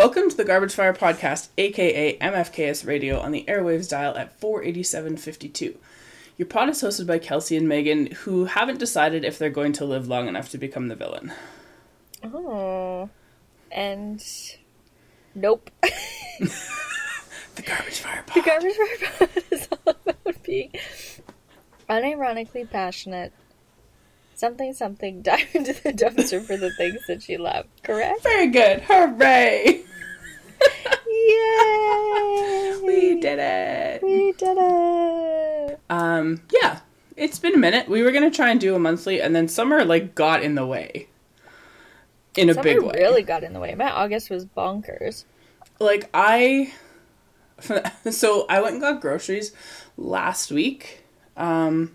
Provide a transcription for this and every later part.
Welcome to the Garbage Fire Podcast, aka MFKS Radio, on the airwaves dial at 48752. Your pod is hosted by Kelsey and Megan, who haven't decided if they're going to live long enough to become the villain. Oh. And nope. The Garbage Fire the garbage fire pod is all about being unironically passionate. Something something dive into the dumpster for the things that you love. Correct? Very good. Hooray! Yay! We did it. We did it. Um, yeah. It's been a minute. We were gonna try and do a monthly, and then summer like got in the way. In a big way. really got in the way. My August was bonkers. like I so I went and got groceries last week. Um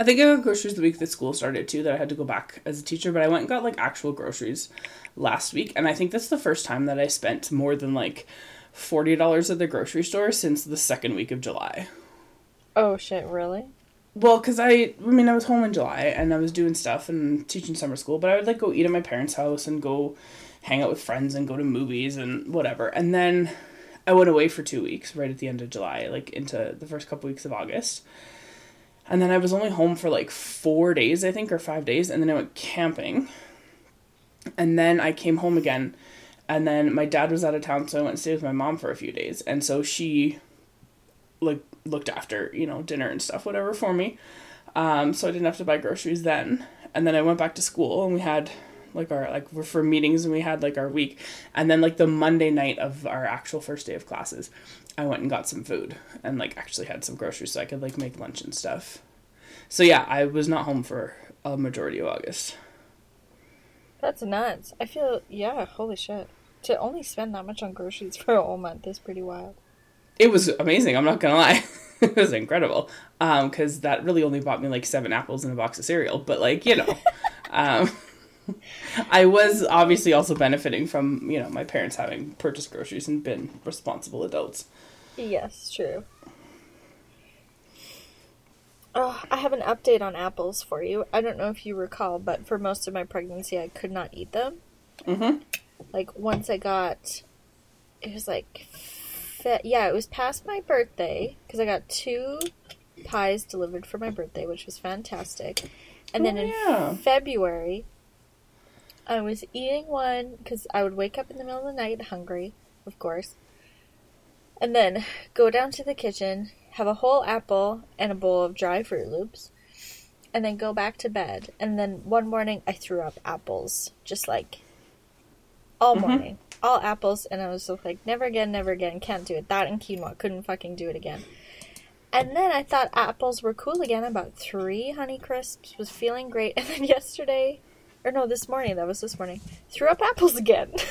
I think I got groceries the week that school started too that I had to go back as a teacher, but I went and got like actual groceries last week and I think that's the first time that I spent more than like $40 at the grocery store since the second week of July. Oh shit, really? Well, because I, I mean, I was home in July and I was doing stuff and teaching summer school, but I would like go eat at my parents' house and go hang out with friends and go to movies and whatever. And then I went away for two weeks right at the end of July, like into the first couple weeks of August. And then I was only home for like four days, I think, or five days. And then I went camping. And then I came home again. And then my dad was out of town, so I went and stayed with my mom for a few days. And so she like looked after you know dinner and stuff whatever for me um so i didn't have to buy groceries then and then i went back to school and we had like our like we're for meetings and we had like our week and then like the monday night of our actual first day of classes i went and got some food and like actually had some groceries so i could like make lunch and stuff so yeah i was not home for a majority of august That's nuts. I feel yeah, holy shit. To only spend that much on groceries for a whole month is pretty wild. it was amazing i'm not gonna lie it was incredible um because that really only bought me like seven apples and a box of cereal but like you know um i was obviously also benefiting from you know my parents having purchased groceries and been responsible adults Yes, true. Oh, I have an update on apples for you. I don't know if you recall, but for most of my pregnancy, I could not eat them. mm-hmm Like once I got, it was like, fe- yeah, it was past my birthday because I got two pies delivered for my birthday, which was fantastic. And then Oh, in yeah. February, I was eating one because I would wake up in the middle of the night hungry, of course, and then go down to the kitchen, have a whole apple and a bowl of dry Froot Loops, and then go back to bed. And then one morning, I threw up apples, just like all Mhm. morning, all apples, and I was just like, never again, never again, can't do it. That and quinoa, couldn't fucking do it again. And then I thought apples were cool again. I bought three Honey Crisps, was feeling great. And then yesterday, or no, this morning, that was this morning, threw up apples again.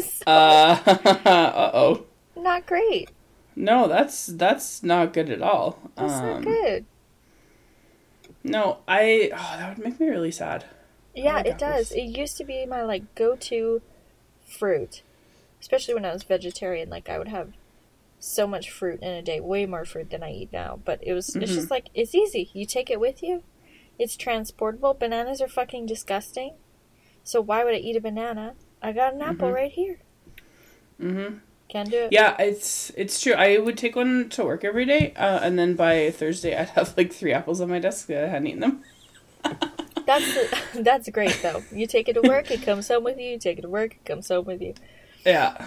So, uh uh-oh not great. no that's that's not good at all That's um not good. no i oh that would make me really sad Yeah, it does. It used to be my like go-to fruit, especially when I was vegetarian. Like I would have so much fruit in a day, way more fruit than I eat now. But it was it's Mhm. just like it's easy. You take it with you. It's transportable. Bananas are fucking disgusting. So why would I eat a banana? I got an apple Mhm. right here. mm-hmm Can't do it. Yeah, it's it's true. I would take one to work every day, uh, and then by Thursday I'd have like three apples on my desk that I hadn't eaten them. That's that's great though. You take it to work, it comes home with you. You take it to work, it comes home with you. Yeah,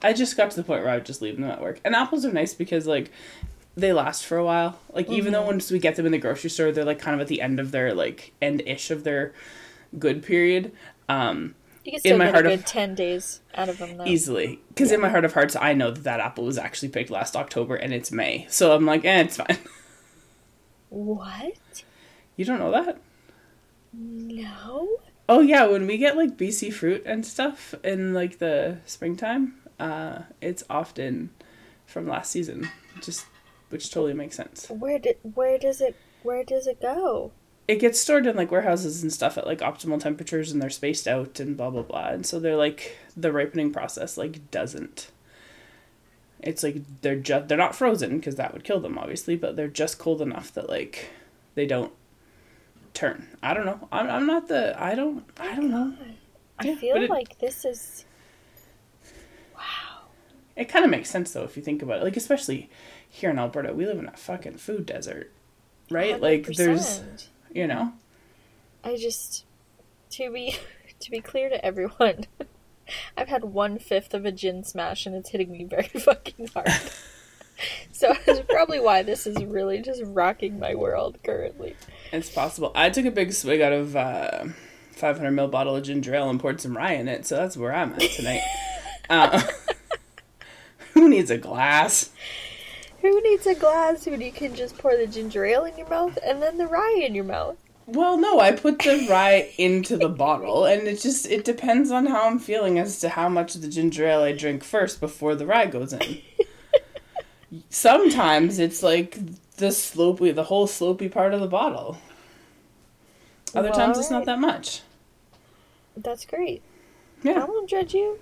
I just got to the point where I would just leave them at work. And apples are nice because like they last for a while. Like even though once we get them in the grocery store, they're like kind of at the end of their like end ish of their good period. Um, You can still my get heart a of- good ten days out of them though. easily because in my heart of hearts, I know that that apple was actually picked last October and it's May, so I'm like, eh, it's fine. What? you don't know that? No. Oh yeah, when we get like BC fruit and stuff in like the springtime, uh, it's often from last season, just which totally makes sense. Where did where does it where does it go? It gets stored in like warehouses and stuff at like optimal temperatures, and they're spaced out and blah blah blah, and so they're like the ripening process like doesn't. It's like they're just they're not frozen because that would kill them obviously, but they're just cold enough that like they don't turn. I don't know. I'm I'm not the I don't I don't know. I Yeah, feel it- like this is wow. It kind of makes sense though if you think about it. Like especially here in Alberta, we live in a fucking food desert, right? Like there's, you know, I just to be to be clear to everyone, I've had one fifth of a gin smash and it's hitting me very fucking hard. so that's probably why this is really just rocking my world currently. it's possible. I took a big swig out of uh, 500 ml bottle of ginger ale and poured some rye in it, so that's where I'm at tonight. uh, who needs a glass? Who needs a glass when you can just pour the ginger ale in your mouth and then the rye in your mouth? Well, no, I put the rye into the bottle, and it just it depends on how I'm feeling as to how much of the ginger ale I drink first before the rye goes in. Sometimes it's like the slopey, the whole slopey part of the bottle. Other Well, times it's not that much. That's great. Yeah. I won't judge you.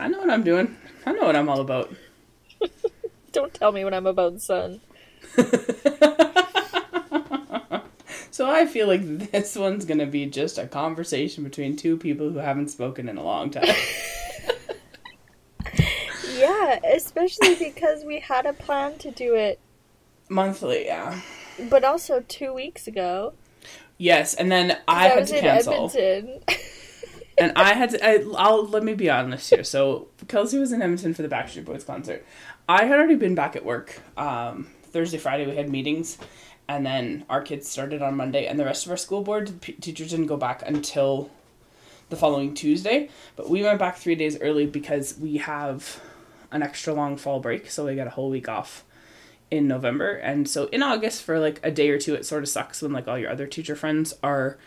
I know what I'm doing. I know what I'm all about. Don't tell me when I'm about, son. So I feel like this one's gonna be just a conversation between two people who haven't spoken in a long time. Yeah, especially because we had a plan to do it, Monthly, yeah. but also two weeks ago. Yes, and then I had was to in cancel. And I had to. I, I'll let me be honest here. So Kelsey was in Edmonton for the Backstreet Boys concert. I had already been back at work. Um, Thursday, Friday, we had meetings, and then our kids started on Monday, and the rest of our school board p- teachers didn't go back until the following Tuesday. But we went back three days early because we have an extra long fall break, so we got a whole week off in November. And so in August for like a day or two it sort of sucks when like all your other teacher friends are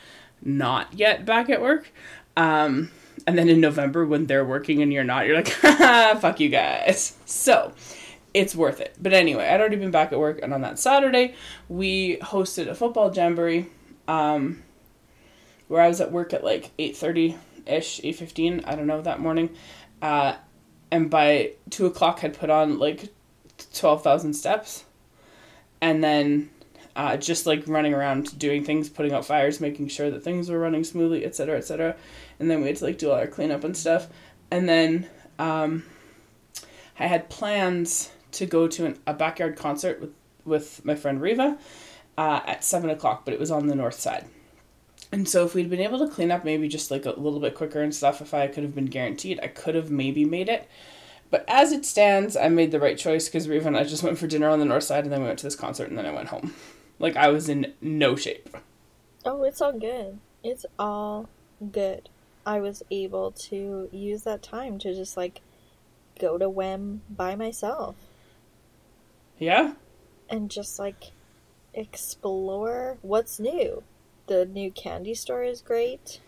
not yet back at work. Um and then in November when they're working and you're not, you're like, fuck you guys. So it's worth it. But anyway, I'd already been back at work and on that Saturday we hosted a football jamboree. Um where I was at work at like eight thirty ish, eight fifteen, I don't know, that morning. Uh and by two o'clock had put on like 12,000 steps and then uh, just like running around doing things putting out fires making sure that things were running smoothly etc etc and then we had to like do all our cleanup and stuff and then um, i had plans to go to an, a backyard concert with, with my friend riva uh, at 7 o'clock but it was on the north side and so if we'd been able to clean up maybe just like a little bit quicker and stuff if i could have been guaranteed i could have maybe made it but as it stands, I made the right choice because Reva and I just went for dinner on the north side and then we went to this concert and then I went home. Like I was in no shape. Oh, it's all good. It's all good. I was able to use that time to just like go to Wem by myself Yeah? and just like explore what's new. The new candy store is great.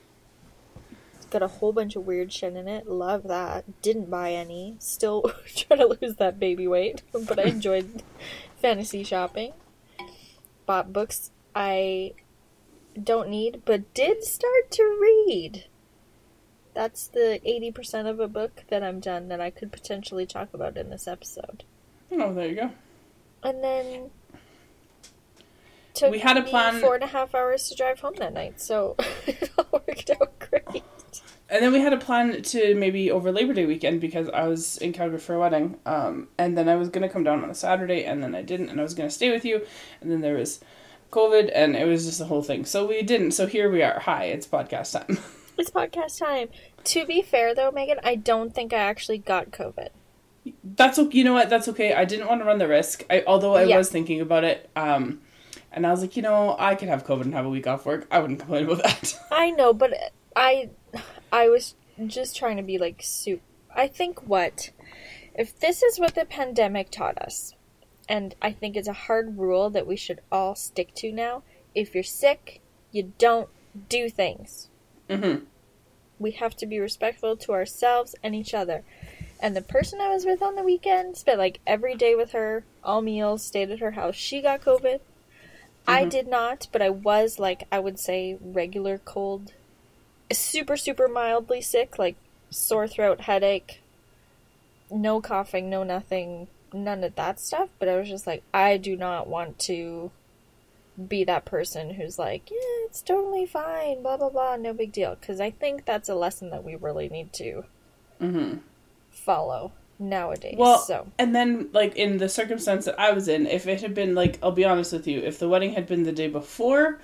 It's got a whole bunch of weird shit in it. Love that. Didn't buy any. Still trying to lose that baby weight, but I enjoyed fantasy shopping. Bought books I don't need, but did start to read. That's the 80% of a book that I'm done that I could potentially talk about in this episode. Oh, there you go. And then took We had a plan- four and a half hours to drive home that night, so it all worked out great. And then we had a plan to maybe over Labor Day weekend because I was in Calgary for a wedding. Um, and then I was going to come down on a Saturday and then I didn't and I was going to stay with you. And then there was COVID and it was just the whole thing. So we didn't. So here we are. Hi, it's podcast time. It's podcast time. To be fair, though, Megan, I don't think I actually got COVID. That's okay. You know what? That's okay. I didn't want to run the risk. I although I Yeah. was thinking about it. Um, and I was like, you know, I could have COVID and have a week off work. I wouldn't complain about that. I know, but I, I was just trying to be like soup. I think what, if this is what the pandemic taught us, and I think it's a hard rule that we should all stick to now. If you're sick, you don't do things. mm-hmm. We have to be respectful to ourselves and each other. And the person I was with on the weekend spent like every day with her, all meals, stayed at her house. She got COVID. I Mhm. did not, but I was like, I would say regular cold, super, super mildly sick, like sore throat, headache, no coughing, no nothing, none of that stuff. But I was just like, I do not want to be that person who's like, yeah, it's totally fine, blah, blah, blah, no big deal. Because I think that's a lesson that we really need to Mm-hmm. follow nowadays. Well, so and then like in the circumstance that I was in, if it had been like, I'll be honest with you, if the wedding had been the day before,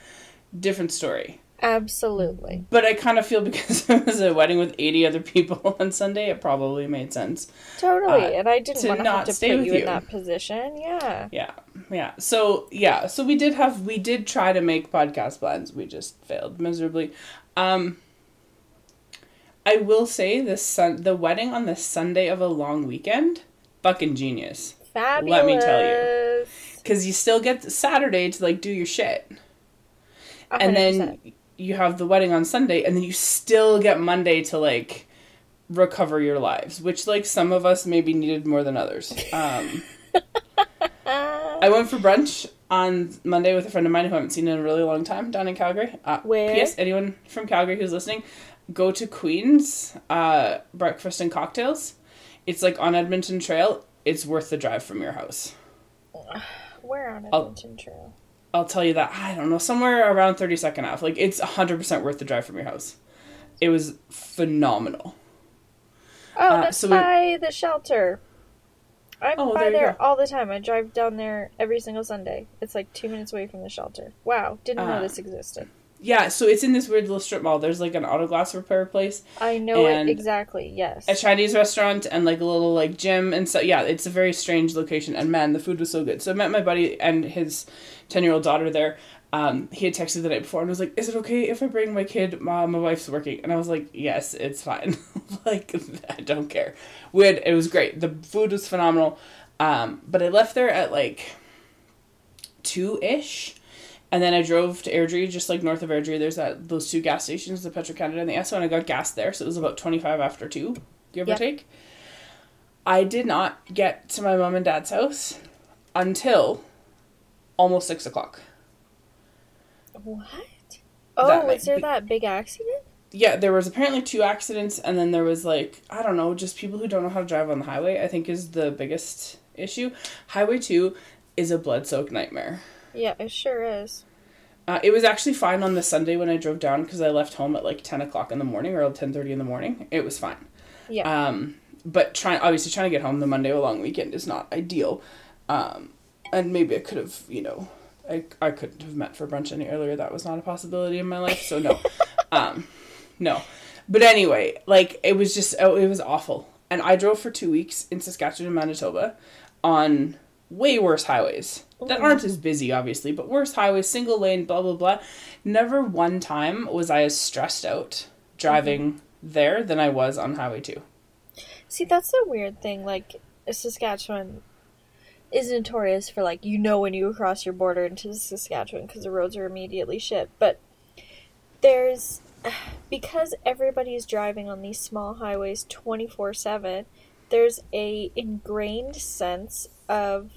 different story. Absolutely. But I kind of feel because it was a wedding with 80 other people on Sunday, it probably made sense. Totally. Uh, and I didn't to want to not have to stay put you, you. in that position. Yeah. Yeah. Yeah. So, yeah. So we did have, we did try to make podcast plans. We just failed miserably. Um, I will say this sun, the wedding on the Sunday of a long weekend, fucking genius. Fabulous. Let me tell you. Because you still get Saturday to like do your shit. and then you have the wedding on Sunday, and then you still get Monday to like recover your lives, which like some of us maybe needed more than others. Um, I went for brunch on Monday with a friend of mine who I haven't seen in a really long time down in Calgary. Uh, Where? P.S. Anyone from Calgary who's listening, go to Queen's uh, Breakfast and Cocktails. It's like on Edmonton Trail. It's worth the drive from your house. Where on I'll- Edmonton Trail? I'll tell you that I don't know somewhere around 32nd Ave. Like it's 100% worth the drive from your house. It was phenomenal. Oh, Uh, that's so we- by the shelter. I'm Oh, by there there all the time. I drive down there every single Sunday. It's like two minutes away from the shelter. Wow, didn't Uh, know this existed. Yeah, so it's in this weird little strip mall. There's like an auto glass repair place, I know it exactly. Yes. a Chinese restaurant, and like a little like gym and so yeah, it's a very strange location. And man, the food was so good. So I met my buddy and his 10 year old daughter there. Um, he had texted the night before and was like, "Is it okay if I bring my kid? My, my wife's working." And I was like, "Yes, it's fine. like I don't care." We had, it was great. The food was phenomenal. Um, but I left there at like two ish, and then I drove to Airdrie, just like north of Airdrie. There's that those two gas stations, the Petro Canada and the Esso, and I got gas there. So it was about twenty five after two, give Yep. or take. I did not get to my mom and dad's house until almost six o'clock. what? Oh, was there that big accident? Yeah, there was apparently two accidents, and then there was like I don't know, just people who don't know how to drive on the highway. I think is the biggest issue. Highway two is a blood soaked nightmare. Yeah, it sure is. Uh, it was actually fine on the Sunday when I drove down because I left home at like ten o'clock in the morning or ten thirty in the morning. It was fine. Yeah. Um, but trying obviously trying to get home the Monday of a long weekend is not ideal. Um, and maybe I could have you know I I couldn't have met for brunch any earlier. That was not a possibility in my life. So no, um, no. But anyway, like it was just oh, it was awful. And I drove for two weeks in Saskatchewan and Manitoba on way worse highways that aren't as busy, obviously, but worse highways, single lane, blah blah blah. Never one time was I as stressed out driving there than I was on Highway Two. See, that's the weird thing. Like, Saskatchewan is notorious for, like, you know when you cross your border into Saskatchewan because the roads are immediately shit. But there's. Because everybody's driving on these small highways 24 7, there's a ingrained sense of.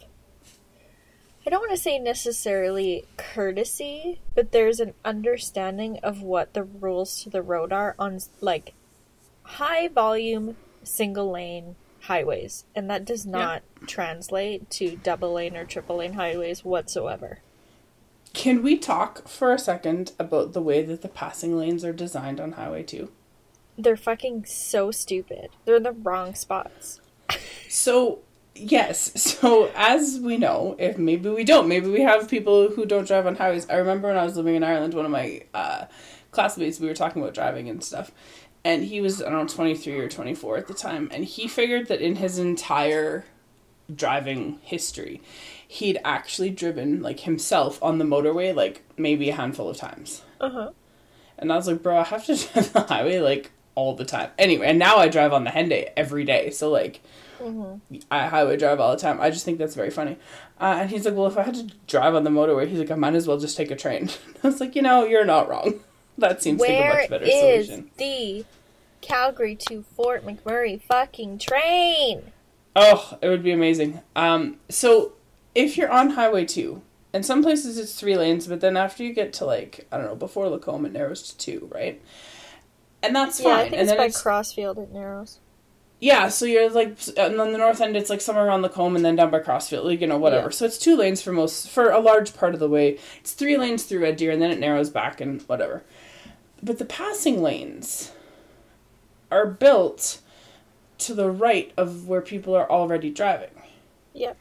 I don't want to say necessarily courtesy, but there's an understanding of what the rules to the road are on, like, high volume single lane highways and that does not translate to double lane or triple lane highways whatsoever. Can we talk for a second about the way that the passing lanes are designed on Highway 2? they're fucking so stupid. They're in the wrong spots. So, yes, so as we know, if maybe we don't, maybe we have people who don't drive on highways. I remember when I was living in Ireland, one of my uh, classmates, we were talking about driving and stuff, and he was I don't know 23 or 24 at the time, and he figured that in his entire driving history, he'd actually driven, like, himself on the motorway, like, maybe a handful of times. uh-huh And I was like, bro, I have to drive the highway like all the time. Anyway, and now I drive on the Henday every day. So like, I highway drive all the time. I just think that's very funny. Uh, and he's like, well, if I had to drive on the motorway, he's like, I might as well just take a train. I was like, you know, you're not wrong. That seems like a much better is solution. the calgary to fort mcmurray fucking train Oh, it would be amazing. Um, so if you're on Highway two, and some places it's three lanes, but then after you get to like I don't know, before Lacombe it narrows to two, right? And that's yeah fine. i think and it's then by it's, crossfield it narrows Yeah, so you're like and on the north end, it's like somewhere around Lacombe and then down by Crossfield, like you know whatever. Yeah. So it's two lanes for most for a large part of the way. It's three lanes through Red Deer and then it narrows back and whatever. But the passing lanes are built to the right of where people are already driving. Yep.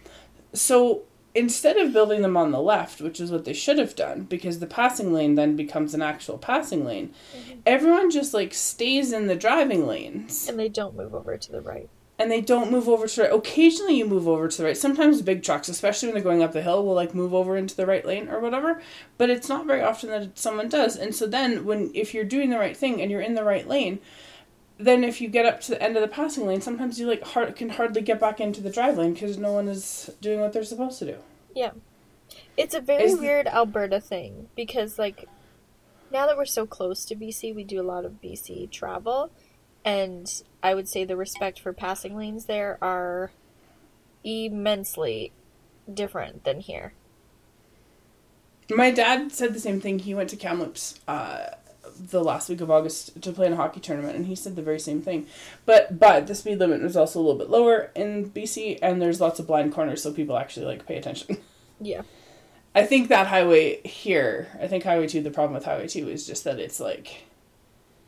So instead of building them on the left, which is what they should have done, because the passing lane then becomes an actual passing lane, mm-hmm. everyone just like stays in the driving lanes And they don't move over to the right. And they don't move over to the right. Occasionally you move over to the right. Sometimes big trucks, especially when they're going up the hill, will like move over into the right lane or whatever. But it's not very often that someone does. And so then when if you're doing the right thing and you're in the right lane, then if you get up to the end of the passing lane, sometimes you like hard, can hardly get back into the drive lane because no one is doing what they're supposed to do. Yeah. It's a very Is the- weird Alberta thing because, like, now that we're so close to BC, we do a lot of BC travel. And I would say the respect for passing lanes there are immensely different than here. My dad said the same thing. He went to Kamloops uh, the last week of August to play in a hockey tournament, and he said the very same thing. But but the speed limit was also a little bit lower in BC, and there's lots of blind corners, so people actually like pay attention. Yeah. I think that highway here, I think Highway Two. The problem with Highway Two is just that it's like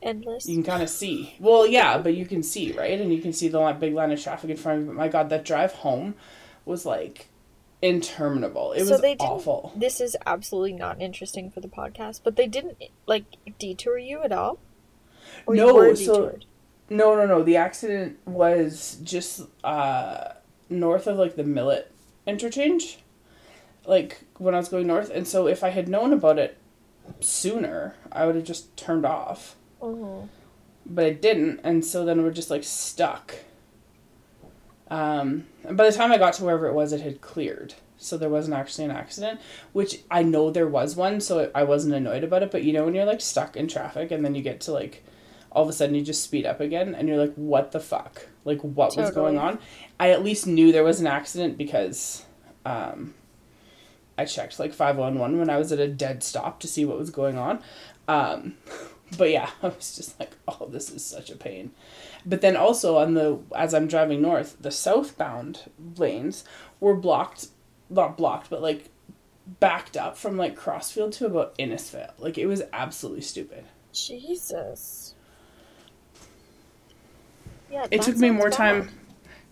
Endless. you can kind of see. Well, yeah, but you can see right, and you can see the big line of traffic in front of you. But my God, that drive home was like interminable. It So was awful. This is absolutely not interesting for the podcast, but they didn't, like, detour you at all? Or No, you so- No, no, no. The accident was just uh, north of like the Millet interchange, like when I was going north. And so if I had known about it sooner, I would have just turned off. Mhm. But I didn't, and so then we're just like stuck. Um, and by the time I got to wherever it was, it had cleared. So there wasn't actually an accident, which I know there was one, so I wasn't annoyed about it. But you know, when you're like stuck in traffic and then you get to like, all of a sudden you just speed up again and you're like, what the fuck? Like, what was going on? I at least knew there was an accident because um, I checked like 511 when I was at a dead stop to see what was going on. Um, but yeah, I was just like, oh, this is such a pain. But then also on the as I'm driving north, the southbound lanes were blocked, not blocked, but like backed up from like Crossfield to about Innisfail. Like it was absolutely stupid. Jesus. Yeah, It took me more bad. time,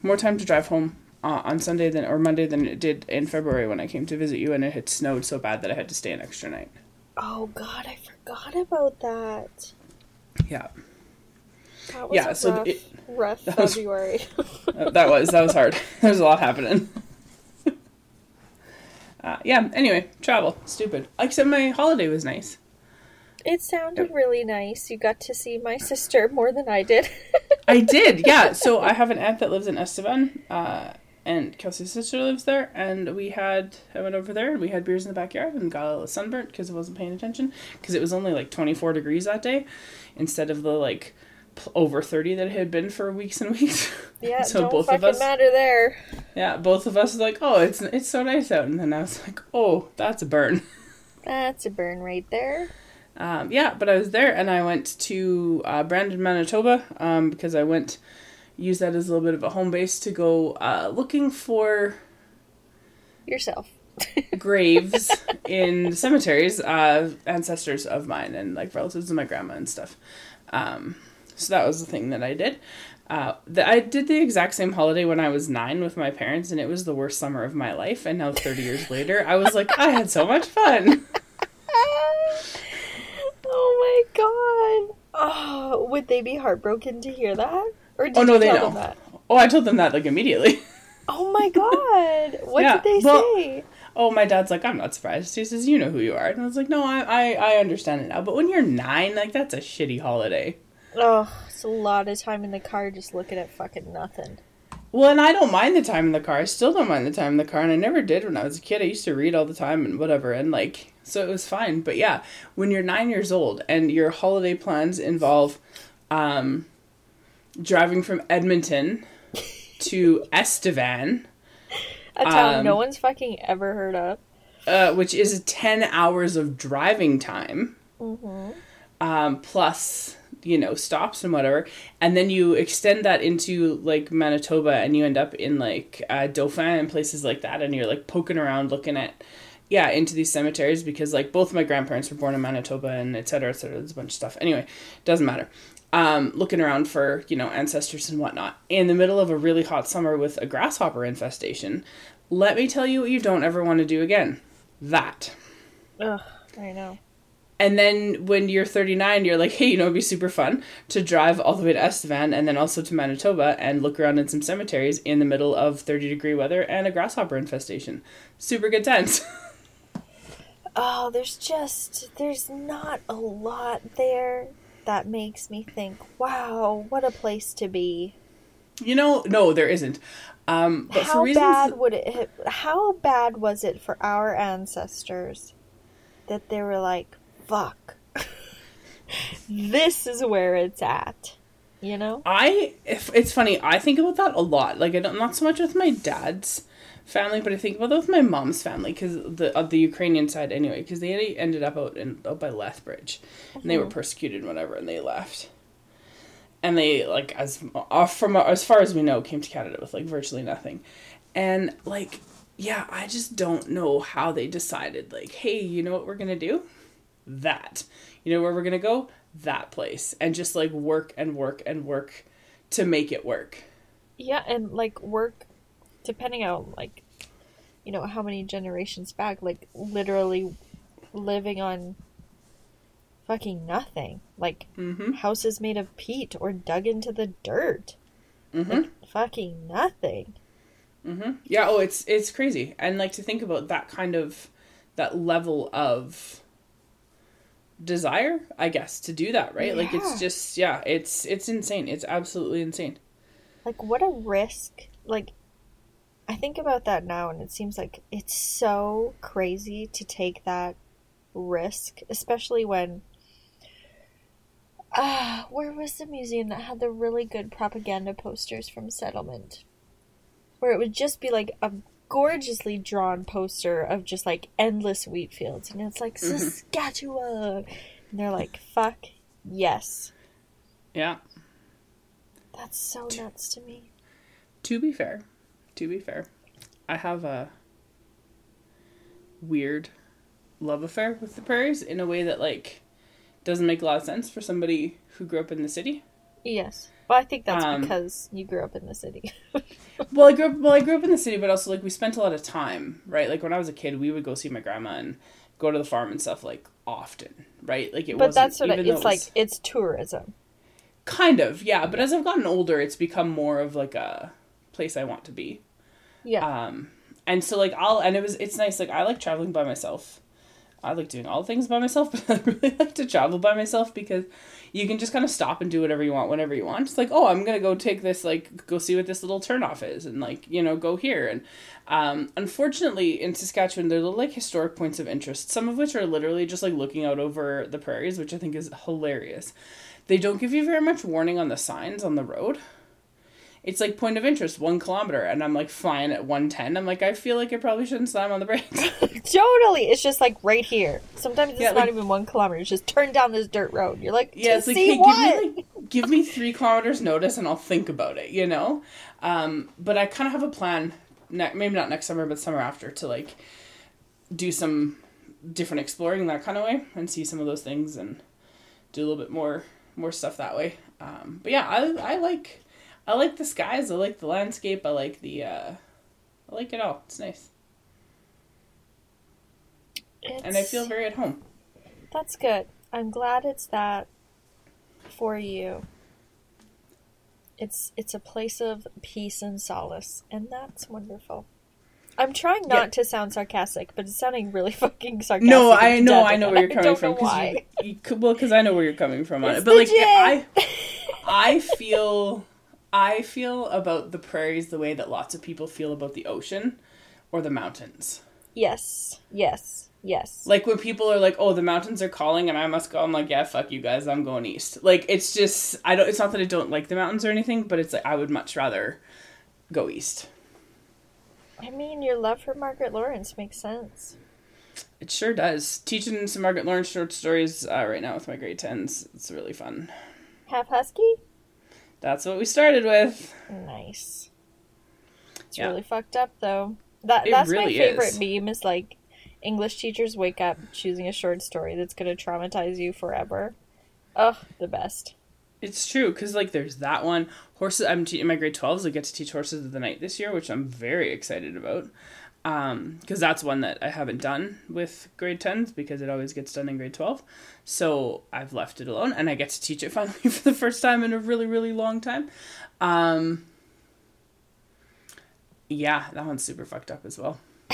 more time to drive home uh, on Sunday than or Monday than it did in February when I came to visit you, and it had snowed so bad that I had to stay an extra night. Oh God, I forgot about that. Yeah, That was Yeah, a so rough, it- rough that was- February. Uh, that was that was hard. There was a lot happening. Uh, yeah. Anyway, travel stupid. Except my holiday was nice. it sounded really nice. You got to see my sister more than I did. I did, yeah. So I have an aunt that lives in Estevan, uh, and Kelsey's sister lives there, and we had I went over there and we had beers in the backyard and got a little sunburnt because I wasn't paying attention because it was only like twenty four degrees that day, instead of the like over thirty that it had been for weeks and weeks. yeah, So don't both of fucking us- matter there. yeah, both of us were like, oh, it's it's so nice out, and then I was like, oh, that's a burn. That's a burn right there. Um, yeah, but I was there and I went to uh, Brandon, Manitoba um, because I went use that as a little bit of a home base to go uh, looking for Yourself. graves in cemeteries, uh, ancestors of mine and like relatives of my grandma and stuff. Um, so that was the thing that I did. Uh, the, I did the exact same holiday when I was nine with my parents, and it was the worst summer of my life. And now, 30 years later, I was like, I had so much fun. oh my god. Oh, would they be heartbroken to hear that? Or did Oh, no, they know. them that? Oh, I told them that like immediately. Oh my god. What Yeah, did they well- say? oh, my dad's like, I'm not surprised. He says, you know who you are. And I was like, no, I, I, I understand it now. But when you're nine, like, that's a shitty holiday. Oh, it's a lot of time in the car just looking at fucking nothing. Well, and I don't mind the time in the car. I still don't mind the time in the car. And I never did when I was a kid. I used to read all the time and whatever. And, like, so it was fine. But yeah, when you're nine years old and your holiday plans involve um, driving from Edmonton to Estevan, A town no Um, one's fucking ever heard of. uh, which is 10 hours of driving time. Mm-hmm. um, plus you know stops and whatever and then you extend that into like manitoba and you end up in like uh, dauphin and places like that and you're like poking around looking at yeah, into these cemeteries because like both my grandparents were born in Manitoba and et cetera, et cetera. There's a bunch of stuff. Anyway, doesn't matter. Um, looking around for, you know, ancestors and whatnot. In the middle of a really hot summer with a grasshopper infestation, let me tell you what you don't ever want to do again. That. Ugh, I know. And then when you're 39, you're like, hey, you know, it'd be super fun to drive all the way to Estevan and then also to Manitoba and look around in some cemeteries in the middle of 30 degree weather and a grasshopper infestation. Super good times. Oh, there's just there's not a lot there that makes me think, wow, what a place to be. you know, no, there isn't. Um, but for how reasons. bad would it how bad was it for our ancestors that they were like, fuck. this is where it's at. You know? I if it's funny, I think about that a lot. Like I don't not so much with my dad's family, but I think about that with my mom's family because the of the Ukrainian side anyway, because they ended up out in out by Lethbridge, and they were uh-huh. persecuted and whatever, and they left. And they like as uh, from uh, as far as we know came to Canada with like virtually nothing, and like yeah, I just don't know how they decided like, hey, you know what we're gonna do, that, you know where we're gonna go, that place, and just like work and work and work to make it work. Yeah, and like work depending on like you know how many generations back, like literally living on fucking nothing. Like Mm-hmm. houses made of peat or dug into the dirt. Mm-hmm. Like fucking nothing. Mm-hmm. Yeah. Oh, it's it's crazy, and like to think about that kind of that level of desire, I guess, to do that, right? Like it's just yeah, it's it's insane. It's absolutely insane. Like what a risk. Like I think about that now and it seems like it's so crazy to take that risk, especially when Ah, where was the museum that had the really good propaganda posters from settlement? Where it would just be like a gorgeously drawn poster of just like endless wheat fields and it's like Saskatchewan and they're like fuck yes. Yeah. That's so nuts to me. To be fair, to be fair, I have a weird love affair with the prairies in a way that like doesn't make a lot of sense for somebody who grew up in the city. Yes. Well, I think that's Um, because you grew up in the city. Well, I grew up. Well, I grew up in the city, but also like we spent a lot of time, right? Like when I was a kid, we would go see my grandma and go to the farm and stuff like often, right? Like it but wasn't. that's sort of it's it like it's tourism. kind of yeah. But as I've gotten older, it's become more of like a place I want to be. Yeah. Um, and so like I'll and it was it's nice. Like I like traveling by myself. I like doing all things by myself, but I really like to travel by myself because you can just kind of stop and do whatever you want whenever you want. It's like, oh, I'm gonna go take this, like, go see what this little turnoff is, and like, you know, go here. And um, unfortunately, in Saskatchewan, there are like historic points of interest, some of which are literally just like looking out over the prairies, which I think is hilarious. They don't give you very much warning on the signs on the road. It's like point of interest, one kilometer, and I'm like flying at one ten. I'm like, I feel like I probably shouldn't slam on the brakes. totally. It's just like right here. Sometimes it's Yeah, not like- even one kilometer. It's just turn down this dirt road. You're like, Yeah, it's like, see hey, what? give me like give me three kilometers notice and I'll think about it, you know? Um, but I kind of have a plan, ne- maybe not next summer, but summer after, to like do some different exploring that kind of way and see some of those things and do a little bit more more stuff that way. Um, but yeah, I I like I like the skies, I like the landscape, I like the uh, I like it all. It's nice, and I feel very at home. That's good. I'm glad it's that for you. It's it's a place of peace and solace, and that's wonderful. I'm trying not Yeah. to sound sarcastic, but it's sounding really fucking sarcastic. No, I know, I know where you're coming from. 'cause why. You, you well, because I know where you're coming from on It's it. But like, the I. I feel, I feel about the prairies the way that lots of people feel about the ocean or the mountains. Yes, yes, yes. Like when people are like, "Oh, the mountains are calling," and I must go. I'm like, "Yeah, fuck you guys. I'm going east." Like it's just, I don't. It's not that I don't like the mountains or anything, but it's like I would much rather go east. I mean, your love for Margaret Laurence makes sense. It sure does. Teaching some Margaret Laurence short stories uh, right now with my grade tens. It's really fun. Half husky? That's what we started with. Nice. It's Yeah. really fucked up though. That It that's really my favorite is. meme is like English teachers wake up choosing a short story that's going to traumatize you forever. Ugh, the best. It's true because like there's that one horses. I'm te- in my grade 12s. I get to teach horses of the night this year, which I'm very excited about. Um, because that's one that I haven't done with grade 10s because it always gets done in grade 12. So I've left it alone and I get to teach it finally for the first time in a really really long time. Um, yeah, that one's super fucked up as well.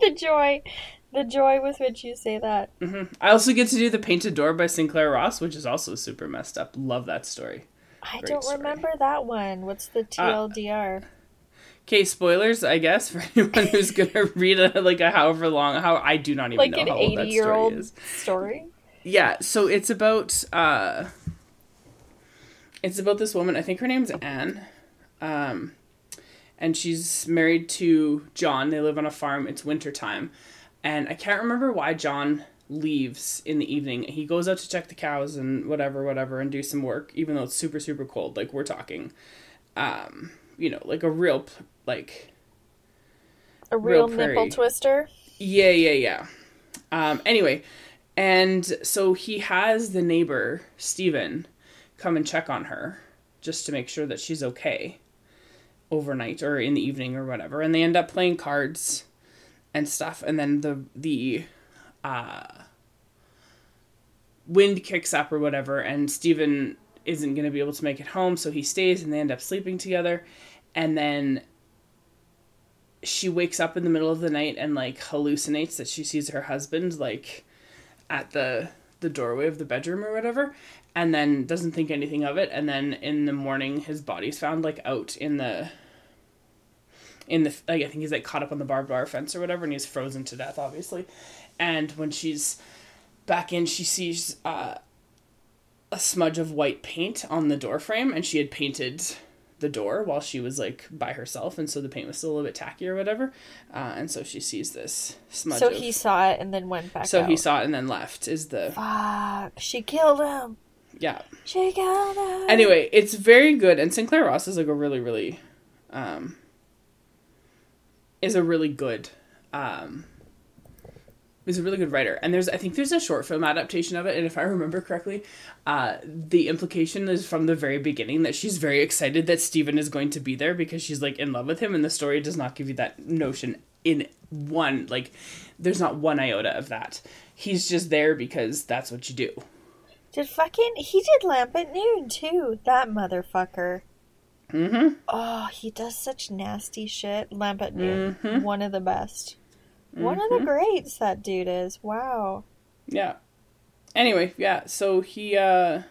the joy, the joy with which you say that. hmm I also get to do the Painted Door by Sinclair Ross, which is also super messed up. Love that story. I Great don't story. remember that one. What's the TLDR? Okay, spoilers, I guess, for anyone who's gonna read a like a however long how I do not even like know how old that story eighty-year-old is. story. Yeah, so it's about uh it's about this woman, I think her name's Anne. Um and she's married to John. They live on a farm. It's winter time. And I can't remember why John leaves in the evening. He goes out to check the cows and whatever, whatever, and do some work, even though it's super, super cold. Like we're talking, um, you know, like a real, like A real, Real nipple twister. yeah, yeah, yeah. Um, anyway, and so he has the neighbor, Steven, come and check on her just to make sure that she's okay overnight or in the evening or whatever. And they end up playing cards and stuff. And then the, the, uh, wind kicks up or whatever. And Steven isn't going to be able to make it home. So he stays and they end up sleeping together. And then she wakes up in the middle of the night and like hallucinates that she sees her husband like at the the doorway of the bedroom or whatever and then doesn't think anything of it. And then in the morning his body's found like out in the in the like I think he's like caught up on the barbed wire fence or whatever and he's frozen to death obviously. And when she's back in she sees uh a smudge of white paint on the door frame and she had painted the door while she was like by herself and so the paint was still a little bit tacky or whatever uh, and so she sees this smudge So of- he saw it and then went back so out. he saw it and then left is the Fuck. She killed him. yeah She killed him. anyway it's very good and sinclair ross is like a really really um is a really good um is a really good writer and there's i think there's a short film adaptation of it and if i remember correctly uh the implication is from the very beginning that she's very excited that steven is going to be there because she's like in love with him and the story does not give you that notion in one like there's not one iota of that he's just there because that's what you do Did fucking he did lamp at noon too? That motherfucker. mm-hmm Oh, he does such nasty shit. Lamp at noon. Mhm. One of the best. One of the greats that dude is. Wow. Yeah. Anyway, yeah. So he, uh,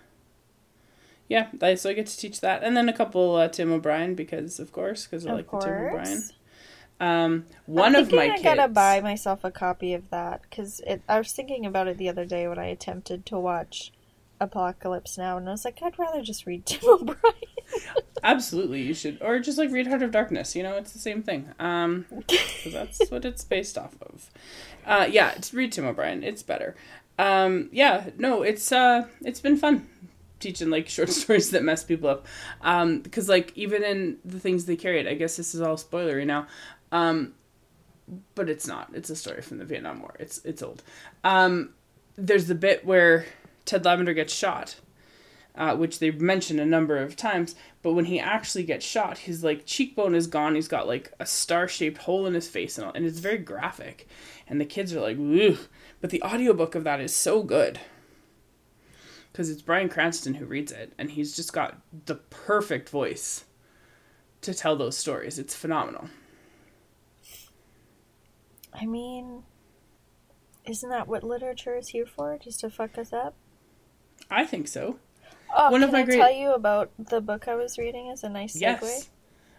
yeah. I, so I get to teach that, and then a couple uh, Tim O'Brien because, of course, because I Of like the Tim O'Brien. Um, one I'm of my thinking kids. I gotta buy myself a copy of that because it I was thinking about it the other day when I attempted to watch Apocalypse Now, and I was like, I'd rather just read Tim O'Brien. Absolutely, you should, or just like read Heart of Darkness. You know, it's the same thing. Um, that's what it's based off of. Uh, yeah, read Tim O'Brien. It's better. Um, yeah, no, it's uh, it's been fun teaching like short stories that mess people up. Um, because like even in the things they carried, I guess this is all spoilery now. Um, but it's not. It's a story from the Vietnam War. It's it's old. Um, there's the bit where Ted Lavender gets shot uh, which they mention a number of times. But when he actually gets shot, his like cheekbone is gone. He's got like a star shaped hole in his face, and all, and it's very graphic. And the kids are like, "Ugh!" But the audiobook of that is so good because it's Bryan Cranston who reads it, and he's just got the perfect voice to tell those stories. It's phenomenal. I mean, isn't that what literature is here for? Just to fuck us up? I think so. Oh, One can of my I great- tell you about the book I was reading as a nice segue? Yes,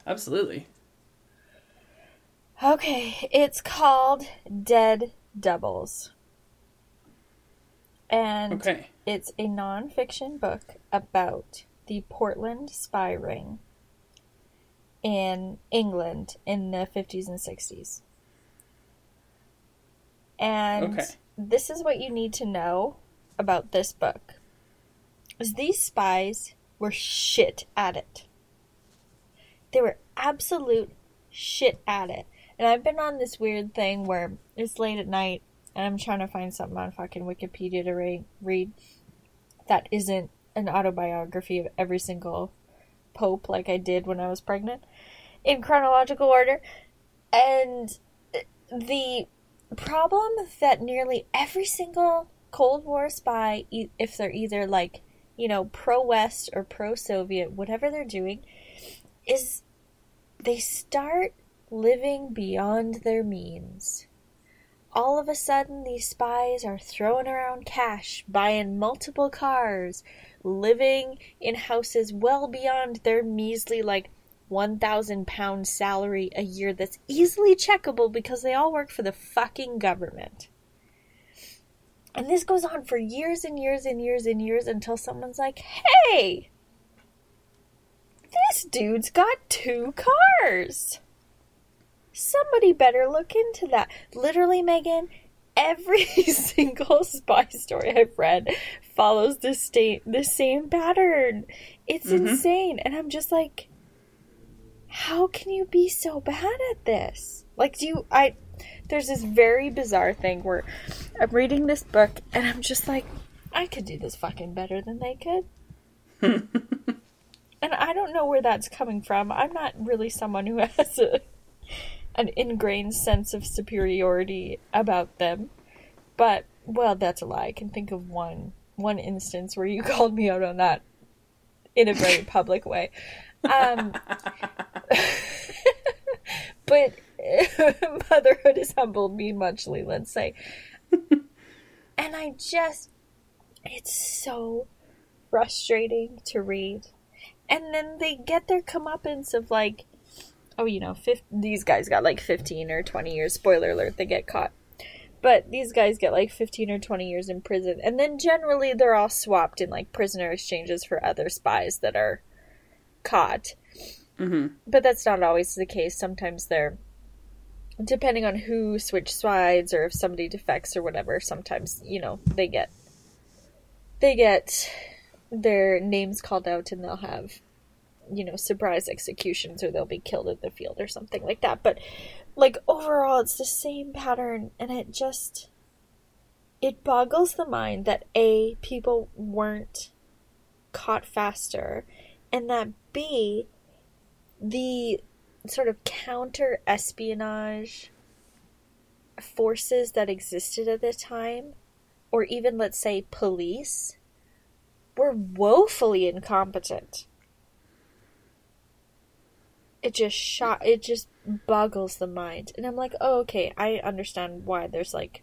absolutely. Okay, it's called Dead Doubles. And Okay. it's a nonfiction book about the Portland spy ring in England in the 50s and 60s. And Okay. this is what you need to know about this book. These spies were shit at it. They were absolute shit at it. And I've been on this weird thing where it's late at night and I'm trying to find something on fucking Wikipedia to re- read that isn't an autobiography of every single pope like I did when I was pregnant in chronological order. And the problem that nearly every single Cold War spy, if they're either like, you know, pro West or pro Soviet, whatever they're doing, is they start living beyond their means. All of a sudden, these spies are throwing around cash, buying multiple cars, living in houses well beyond their measly, like, 1,000 pound salary a year that's easily checkable because they all work for the fucking government. And this goes on for years and years and years and years until someone's like, hey, this dude's got two cars. Somebody better look into that. Literally, Megan, every single spy story I've read follows the state the same pattern. It's mm-hmm. insane. And I'm just like, how can you be so bad at this? Like, do you, I, there's this very bizarre thing where I'm reading this book and I'm just like, I could do this fucking better than they could. and I don't know where that's coming from. I'm not really someone who has a an ingrained sense of superiority about them. But well, that's a lie. I can think of one one instance where you called me out on that in a very public way. Um, but motherhood has humbled me muchly, let's say. and I just, it's so frustrating to read. And then they get their comeuppance of like, oh, you know, 50, these guys got like 15 or 20 years. Spoiler alert, they get caught. But these guys get like 15 or 20 years in prison. And then generally they're all swapped in like prisoner exchanges for other spies that are caught. Mm-hmm. But that's not always the case. Sometimes they're, depending on who switch sides or if somebody defects or whatever, sometimes, you know, they get, they get their names called out and they'll have you know, surprise executions or they'll be killed in the field or something like that. But like overall it's the same pattern and it just it boggles the mind that A people weren't caught faster and that B the sort of counter espionage forces that existed at the time or even let's say police were woefully incompetent. It just shot it just boggles the mind. And i'm like oh okay i understand why there's like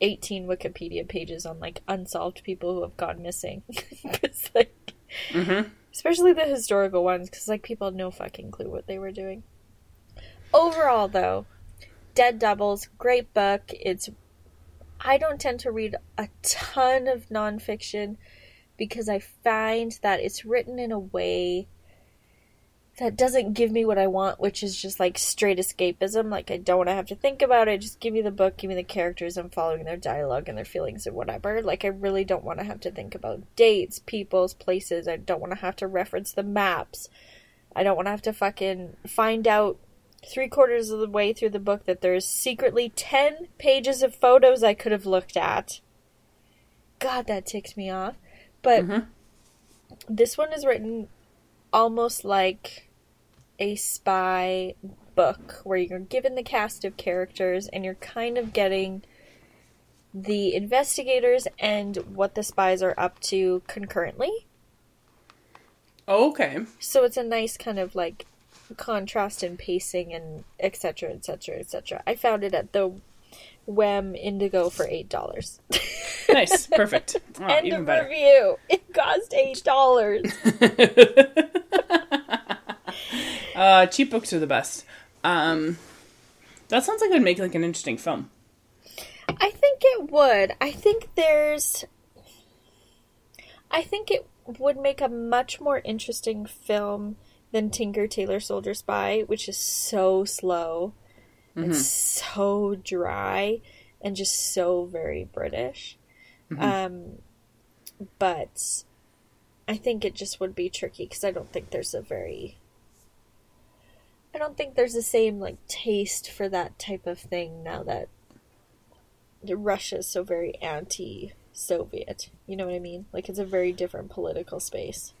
18 wikipedia pages on like unsolved people who have gone missing. Like mm-hmm. especially the historical ones because like people had no fucking clue what they were doing overall though dead doubles great book it's i don't tend to read a ton of nonfiction because i find that it's written in a way that doesn't give me what I want, which is just like straight escapism. Like I don't want to have to think about it. Just give me the book, give me the characters. I'm following their dialogue and their feelings and whatever. Like I really don't want to have to think about dates, peoples, places. I don't want to have to reference the maps. I don't want to have to fucking find out three quarters of the way through the book that there's secretly 10 pages of photos I could have looked at. God, that ticked me off. But mm-hmm. this one is written almost like a spy book where you're given the cast of characters and you're kind of getting the investigators and what the spies are up to concurrently. Oh, okay. So it's a nice kind of like contrast and pacing and etc etc etc. I found it at the Wem Indigo for eight dollars. nice, perfect. Oh, End of better. review. It cost eight dollars. Uh, cheap books are the best. Um, that sounds like it would make like an interesting film. I think it would. I think there's. I think it would make a much more interesting film than Tinker Tailor Soldier Spy, which is so slow mm-hmm. and so dry and just so very British. Mm-hmm. Um, but I think it just would be tricky because I don't think there's a very I don't think there's the same like taste for that type of thing now that Russia's so very anti-Soviet. You know what I mean? Like it's a very different political space.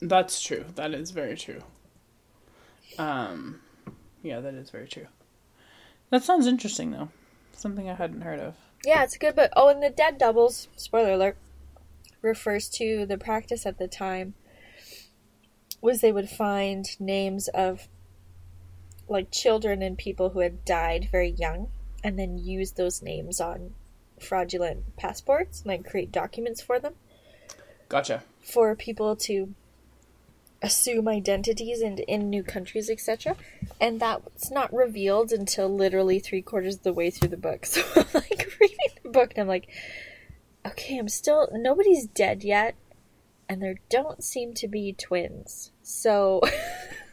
That's true. That is very true. Um, yeah, that is very true. That sounds interesting, though. Something I hadn't heard of. Yeah, it's a good book. Oh, and the Dead Doubles, spoiler alert, refers to the practice at the time was they would find names of like children and people who had died very young and then use those names on fraudulent passports and like create documents for them. Gotcha. For people to assume identities and in new countries, etc. And that's not revealed until literally three quarters of the way through the book. So I'm like reading the book and I'm like, okay, I'm still nobody's dead yet, and there don't seem to be twins. So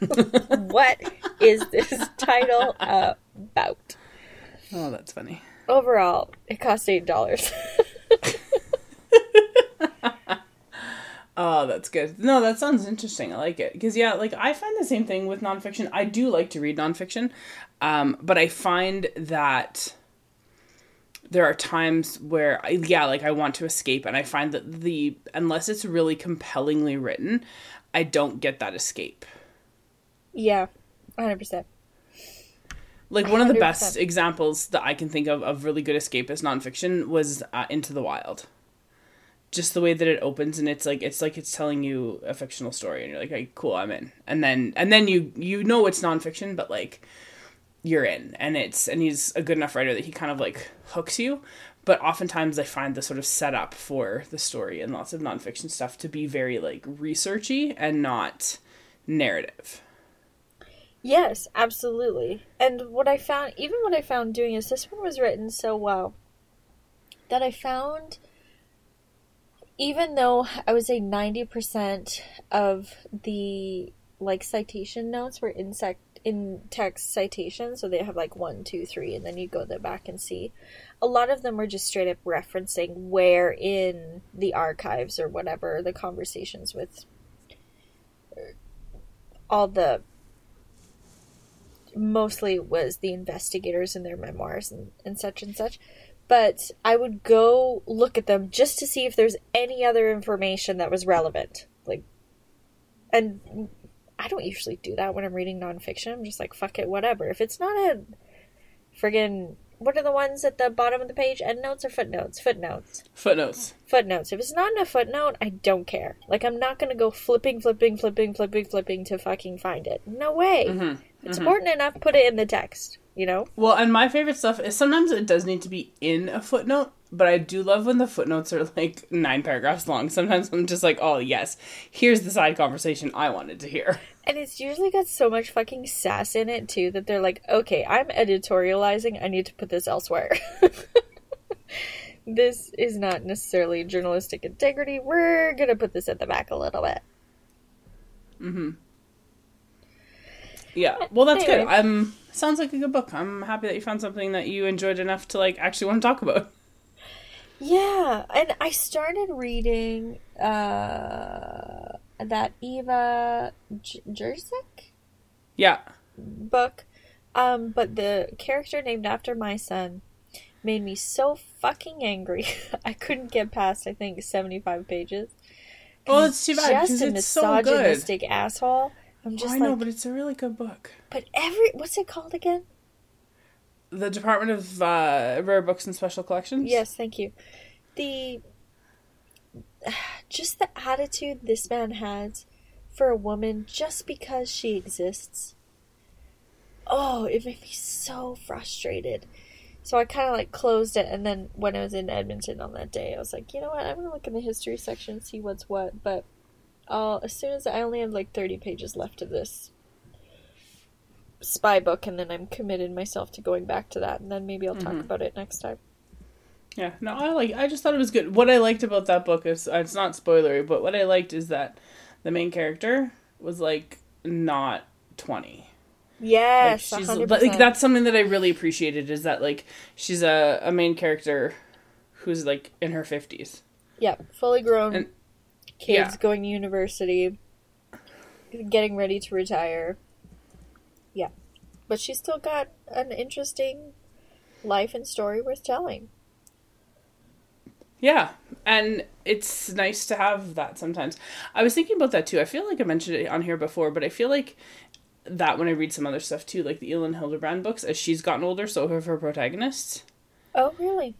what is this title about? Oh, that's funny. Overall, it cost eight dollars. Oh, that's good. No, that sounds interesting. I like it because yeah, like I find the same thing with nonfiction. I do like to read nonfiction, um, but I find that there are times where I, yeah, like I want to escape, and I find that the unless it's really compellingly written, I don't get that escape. Yeah, hundred percent. Like one of the best examples that I can think of of really good escapist nonfiction was uh, Into the Wild just the way that it opens and it's like it's like it's telling you a fictional story and you're like hey, cool i'm in. And then and then you you know it's nonfiction but like you're in. And it's and he's a good enough writer that he kind of like hooks you. But oftentimes i find the sort of setup for the story and lots of nonfiction stuff to be very like researchy and not narrative. Yes absolutely. And what i found even what i found doing is this one was written so well that i found even though I would say 90% of the like citation notes were in sec- in text citations, so they have like one, two, three, and then you go there back and see. A lot of them were just straight up referencing where in the archives or whatever the conversations with uh, all the mostly was the investigators in their memoirs and, and such and such but I would go look at them just to see if there's any other information that was relevant. Like, and I don't usually do that when I'm reading nonfiction. I'm just like, fuck it, whatever. If it's not a friggin' what are the ones at the bottom of the page? Endnotes or footnotes? Footnotes. Footnotes. Footnotes. If it's not in a footnote, I don't care. Like, I'm not gonna go flipping, flipping, flipping, flipping, flipping to fucking find it. No way. Mm-hmm. It's mm-hmm. important enough, put it in the text you know? Well, and my favorite stuff is sometimes it does need to be in a footnote, but I do love when the footnotes are like nine paragraphs long. Sometimes I'm just like, oh, yes, here's the side conversation I wanted to hear. And it's usually got so much fucking sass in it, too, that they're like, okay, I'm editorializing. I need to put this elsewhere. this is not necessarily journalistic integrity. We're going to put this at the back a little bit. Mm hmm. Yeah. Well, that's anyway. good. I'm sounds like a good book. I'm happy that you found something that you enjoyed enough to like actually want to talk about. Yeah, and I started reading uh that Eva J- Jurczyk? Yeah. book. Um but the character named after my son made me so fucking angry. I couldn't get past I think 75 pages. Oh, it's too bad just a misogynistic so asshole. I'm just oh, I like, know, but it's a really good book. But every what's it called again? The Department of uh, Rare Books and Special Collections. Yes, thank you. The just the attitude this man has for a woman just because she exists. Oh, it made me so frustrated. So I kind of like closed it, and then when I was in Edmonton on that day, I was like, you know what? I'm gonna look in the history section, and see what's what. But I'll as soon as I only have like 30 pages left of this spy book and then I'm committed myself to going back to that and then maybe I'll talk mm-hmm. about it next time. Yeah, no, I like I just thought it was good. What I liked about that book is it's not spoilery, but what I liked is that the main character was like not 20. Yes, like, she's 100%. like that's something that I really appreciated is that like she's a a main character who's like in her 50s. Yeah, fully grown. And, kids yeah. going to university, getting ready to retire. Yeah. But she's still got an interesting life and story worth telling. Yeah, and it's nice to have that sometimes. I was thinking about that too. I feel like I mentioned it on here before, but I feel like that when I read some other stuff too, like the Elin Hilderbrand books, as she's gotten older, so have her protagonists. Oh, really?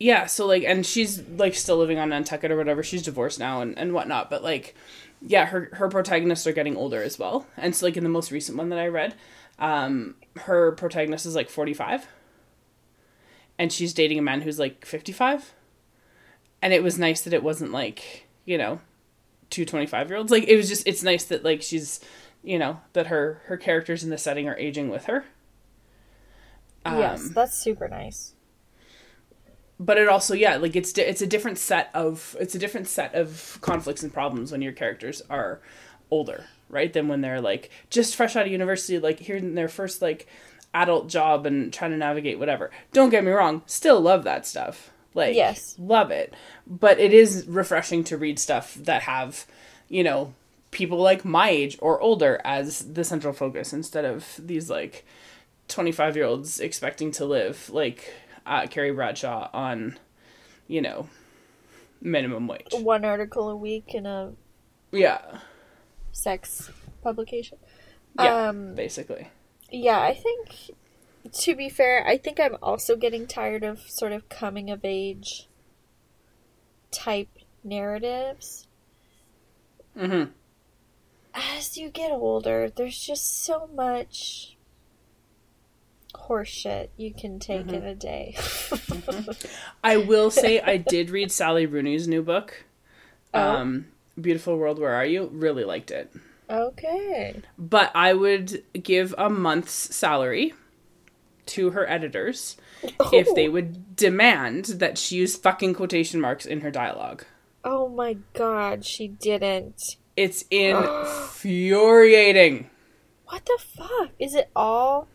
Yeah, so like, and she's like still living on Nantucket or whatever. She's divorced now and, and whatnot, but like, yeah, her her protagonists are getting older as well. And so like in the most recent one that I read, um, her protagonist is like forty five, and she's dating a man who's like fifty five and it was nice that it wasn't like you know two 25 year olds like it was just it's nice that like she's you know that her her characters in the setting are aging with her. Um, yes that's super nice but it also yeah like it's it's a different set of it's a different set of conflicts and problems when your characters are older right than when they're like just fresh out of university like here in their first like adult job and trying to navigate whatever. Don't get me wrong still love that stuff. Like, yes, love it. But it is refreshing to read stuff that have, you know, people like my age or older as the central focus instead of these like 25 year olds expecting to live like uh, Carrie Bradshaw on, you know, minimum wage. One article a week in a yeah sex publication. Yeah, um, basically. Yeah, I think to be fair, I think I'm also getting tired of sort of coming of age type narratives. Mm-hmm. As you get older, there's just so much horseshit you can take mm-hmm. in a day. mm-hmm. I will say I did read Sally Rooney's new book. Oh. Um, Beautiful World, Where Are You? Really liked it. Okay. But I would give a month's salary to her editors oh. if they would demand that she use fucking quotation marks in her dialogue. Oh my god, she didn't. It's infuriating. What the fuck? Is it all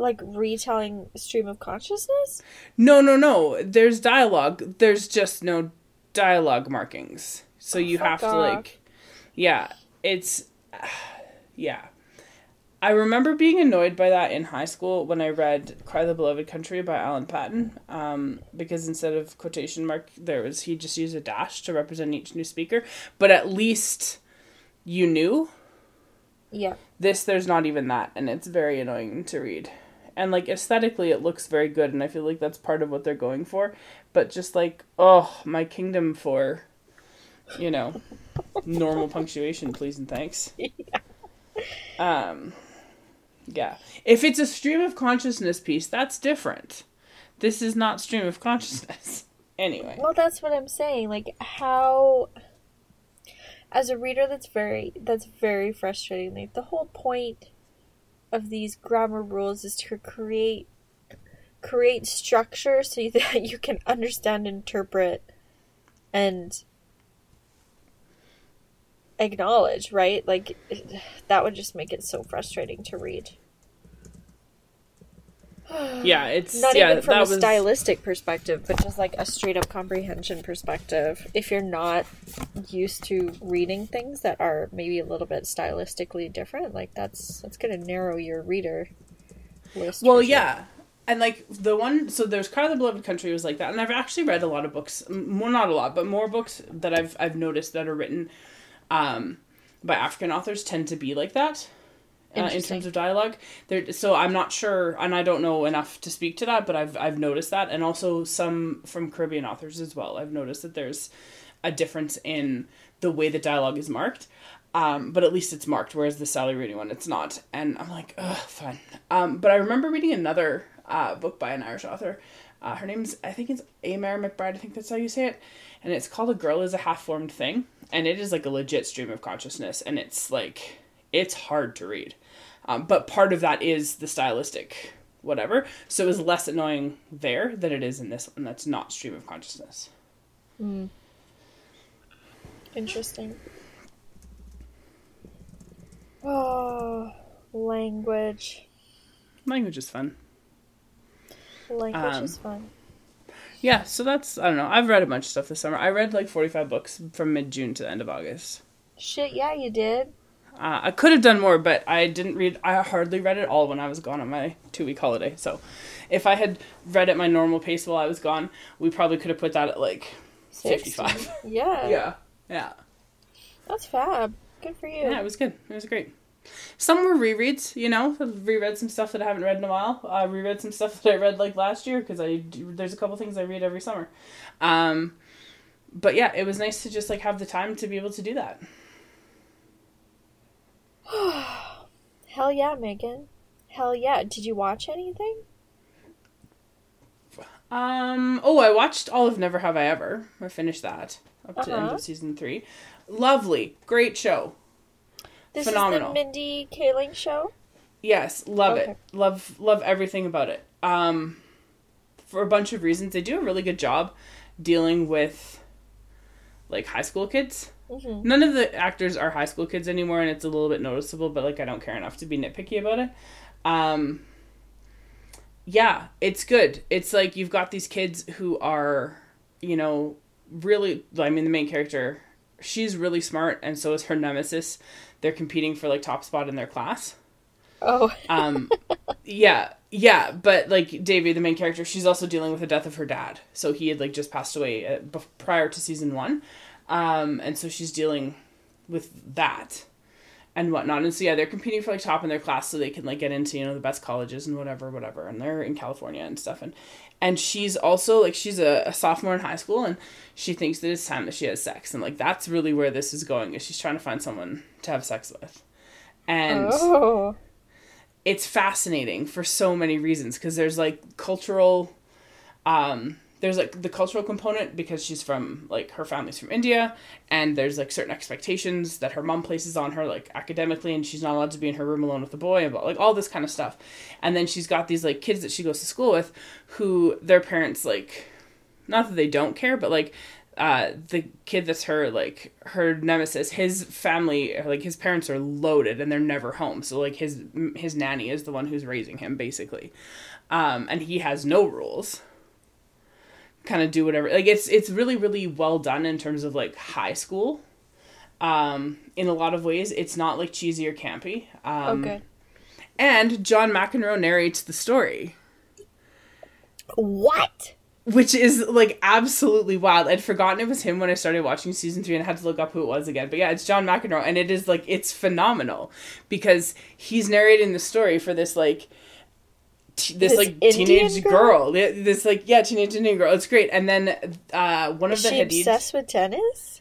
like retelling stream of consciousness? No, no, no. There's dialogue. There's just no dialogue markings. So oh, you have off. to like Yeah, it's yeah. I remember being annoyed by that in high school when I read "Cry the Beloved Country" by Alan Paton, um, because instead of quotation mark, there was he just used a dash to represent each new speaker. But at least you knew. Yeah. This there's not even that, and it's very annoying to read. And like aesthetically, it looks very good, and I feel like that's part of what they're going for. But just like, oh, my kingdom for, you know, normal punctuation, please and thanks. Yeah. Um yeah. If it's a stream of consciousness piece, that's different. This is not stream of consciousness. anyway. Well, that's what I'm saying. Like how as a reader that's very that's very frustrating. Like the whole point of these grammar rules is to create create structure so that you can understand, interpret and acknowledge, right? Like that would just make it so frustrating to read. yeah, it's not yeah, even from a was... stylistic perspective, but just like a straight up comprehension perspective. If you're not used to reading things that are maybe a little bit stylistically different, like that's that's gonna narrow your reader list. Well, yeah, and like the one, so there's Cry the Beloved Country was like that, and I've actually read a lot of books, well, not a lot, but more books that I've I've noticed that are written um, by African authors tend to be like that. Uh, in terms of dialogue, there. So I'm not sure, and I don't know enough to speak to that, but I've I've noticed that, and also some from Caribbean authors as well. I've noticed that there's a difference in the way the dialogue is marked. Um, but at least it's marked, whereas the Sally Rooney one, it's not. And I'm like, ugh, fine. Um, but I remember reading another uh, book by an Irish author. Uh, her name's, I think it's Eimear McBride, I think that's how you say it. And it's called A Girl is a Half Formed Thing and it is like a legit stream of consciousness and it's like it's hard to read um, but part of that is the stylistic whatever so it's less annoying there than it is in this one that's not stream of consciousness mm. interesting oh language language is fun language um, is fun yeah, so that's I don't know. I've read a bunch of stuff this summer. I read like forty five books from mid June to the end of August. Shit, yeah, you did. Uh, I could have done more, but I didn't read. I hardly read it all when I was gone on my two week holiday. So, if I had read at my normal pace while I was gone, we probably could have put that at like 60. 55. Yeah. Yeah, yeah, That's fab. Good for you. yeah. It was good. It was great. Some were rereads, you know. I've reread some stuff that I haven't read in a while. I reread some stuff that I read like last year because I do, there's a couple things I read every summer. Um, but yeah, it was nice to just like have the time to be able to do that. Hell yeah, Megan. Hell yeah. Did you watch anything? Um. Oh, I watched all of Never Have I Ever. I finished that up to end Uh-huh. of season three. Lovely, great show. This Phenomenal. is the Mindy Kaling show? Yes, love Okay. it. Love love everything about it. Um, for a bunch of reasons, they do a really good job dealing with like high school kids. Hmm None of the actors are high school kids anymore, and it's a little bit noticeable. But like, I don't care enough to be nitpicky about it. Um, yeah, it's good. It's like you've got these kids who are, you know, really. I mean, the main character, she's really smart, and so is her nemesis. They're competing for like top spot in their class. Oh, Um, yeah, yeah, but like Devi, the main character, she's also dealing with the death of her dad. So he had like just passed away uh, prior to season one, um, and so she's dealing with that and whatnot. And so yeah, they're competing for like top in their class so they can like get into you know the best colleges and whatever, whatever. And they're in California and stuff. And and she's also like she's a, a sophomore in high school and she thinks that it's time that she has sex. And like that's really where this is going. Is she's trying to find someone to have sex with, and oh. it's fascinating for so many reasons because there's like cultural um there's like the cultural component because she's from like her family's from India and there's like certain expectations that her mom places on her like academically and she's not allowed to be in her room alone with the boy and like all this kind of stuff. And then she's got these like kids that she goes to school with who their parents like not that they don't care but like uh the kid that's her like her nemesis his family like his parents are loaded and they're never home. So like his his nanny is the one who's raising him basically. Um and he has no rules kind of do whatever like it's it's really really well done in terms of like high school um in a lot of ways it's not like cheesy or campy um okay. and john mcenroe narrates the story What? which is like absolutely wild. I'd forgotten it was him when I started watching season three and I had to look up who it was again. But yeah, it's John McEnroe, and it is like it's phenomenal because he's narrating the story for this like t- this, This like Indian teenage girl? girl. This like yeah, teenage Indian girl. It's great. And then uh one of Is the she Hadid. obsessed with tennis?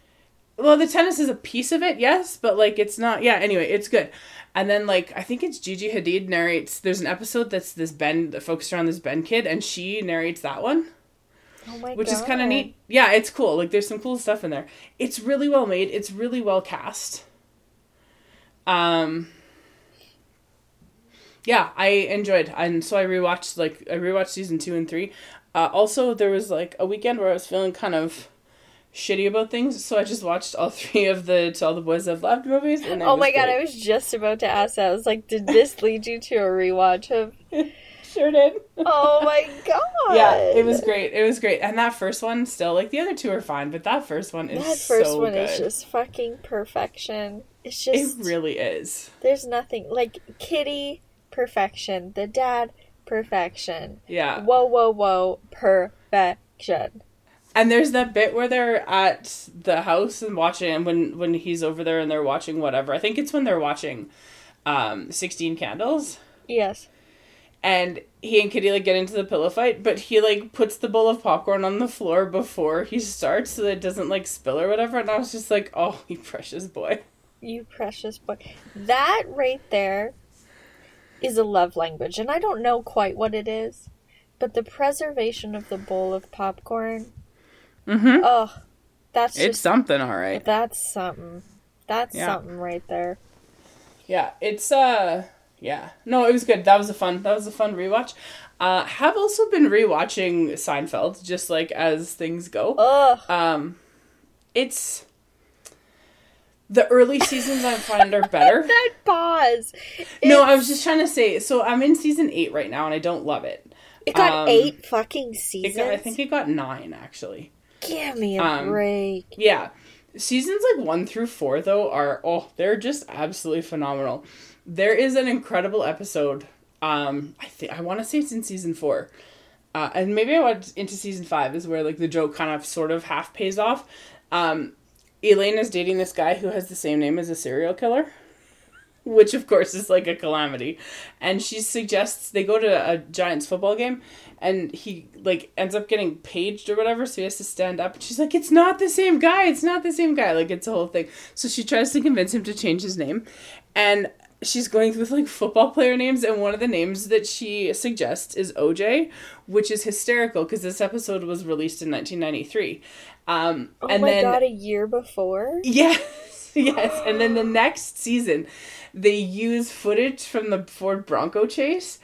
Well, the tennis is a piece of it, yes, but like it's not. Yeah, anyway, it's good. And then like I think it's Gigi Hadid narrates. There's an episode that's this Ben that focuses around this Ben kid, and she narrates that one Oh my which god. is kind of neat. Yeah, it's cool. Like there's some cool stuff in there. It's really well made. It's really well cast. Um Yeah, I enjoyed. And so I rewatched like I rewatched season 2 and 3. Uh also there was like a weekend where I was feeling kind of shitty about things, so I just watched all three of the To All the Boys I've Loved movies and Oh my god, great. I was just about to ask that. I was like, did this lead you to a rewatch of sure did. Oh my god. yeah, it was great. It was great. And that first one still like the other two are fine, but that first one is That first so one good. is just fucking perfection. It's just it really is. there's nothing like Kitty perfection, the dad perfection. Yeah. Whoa whoa whoa perfection. And there's that bit where they're at the house and watching and when when he's over there and they're watching whatever. I think it's when they're watching um 16 candles Yes. and he and Kitty like get into the pillow fight, but he like puts the bowl of popcorn on the floor before he starts so that it doesn't like spill or whatever and I was just like, "Oh, you precious boy." You precious boy. That right there is a love language, and I don't know quite what it is, but the preservation of the bowl of popcorn. Mhm. Oh, that's It's just something, all right. that's something. That's Yeah. something right there. Yeah, it's uh yeah. No, it was good. That was a fun that was a fun rewatch. Uh have also been rewatching Seinfeld just like as things go. Ugh. Um it's the early seasons I find are better. that pause. no, It- I was just trying to say so I'm in season 8 right now and I don't love it. It got um, eight fucking seasons. got, I think it got 9 actually. Give me a um, break. Yeah. seasons like one through four though are oh they're just absolutely phenomenal. There is an incredible episode. Um, I think I want to say it's in season four, uh, and maybe I went into season five is where like the joke kind of sort of half pays off. Um, Elaine is dating this guy who has the same name as a serial killer which of course is like a calamity. And she suggests they go to a Giants football game and he like ends up getting paged or whatever, so he has to stand up. And she's like, It's not the same guy, it's not the same guy. Like it's a whole thing. So she tries to convince him to change his name. And she's going with like football player names and one of the names that she suggests is OJ, which is hysterical because this episode was released in 1993. Um, Oh and my then god, a year before? Yes, yes. And then the next season, they use footage from the Ford Bronco chase.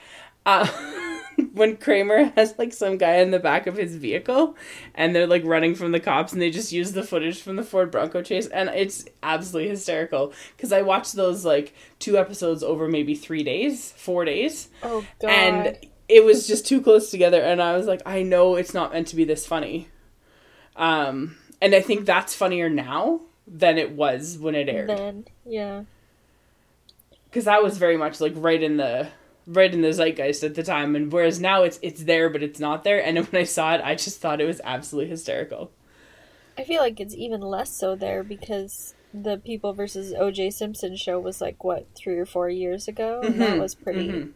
Uh, when Kramer has like some guy in the back of his vehicle and they're like running from the cops and they just use the footage from the Ford Bronco chase and it's absolutely hysterical because I watched those like two episodes over maybe 3 days, 4 days Oh god. and it was just too close together and i was like i know it's not meant to be this funny um and i think that's funnier now than it was when it aired then, yeah. because that was very much like right in the right in the zeitgeist at the time and whereas now it's it's there but it's not there and when i saw it i just thought it was absolutely hysterical I feel like it's even less so there because the People versus O.J. Simpson show was like what three or four years ago, and that Mhm, was pretty mhm.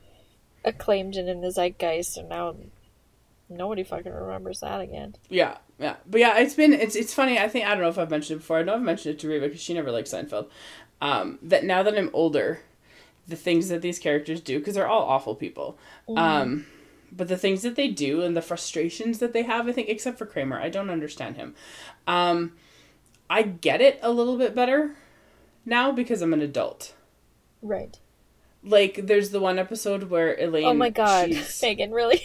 acclaimed and in the zeitgeist, and now nobody fucking remembers that again. Yeah, yeah, but yeah, it's been it's it's funny. I think I don't know if I've mentioned it before. I know I've mentioned it to Reba because she never liked Seinfeld. Um, that now that I'm older, the things that these characters do because they're all awful people. Um, but the things that they do and the frustrations that they have, I think, except for Kramer, I don't understand him. Um, I get it a little bit better now because I'm an adult. Right. Like, there's the one episode where Elaine. oh my god, she's- Megan, really?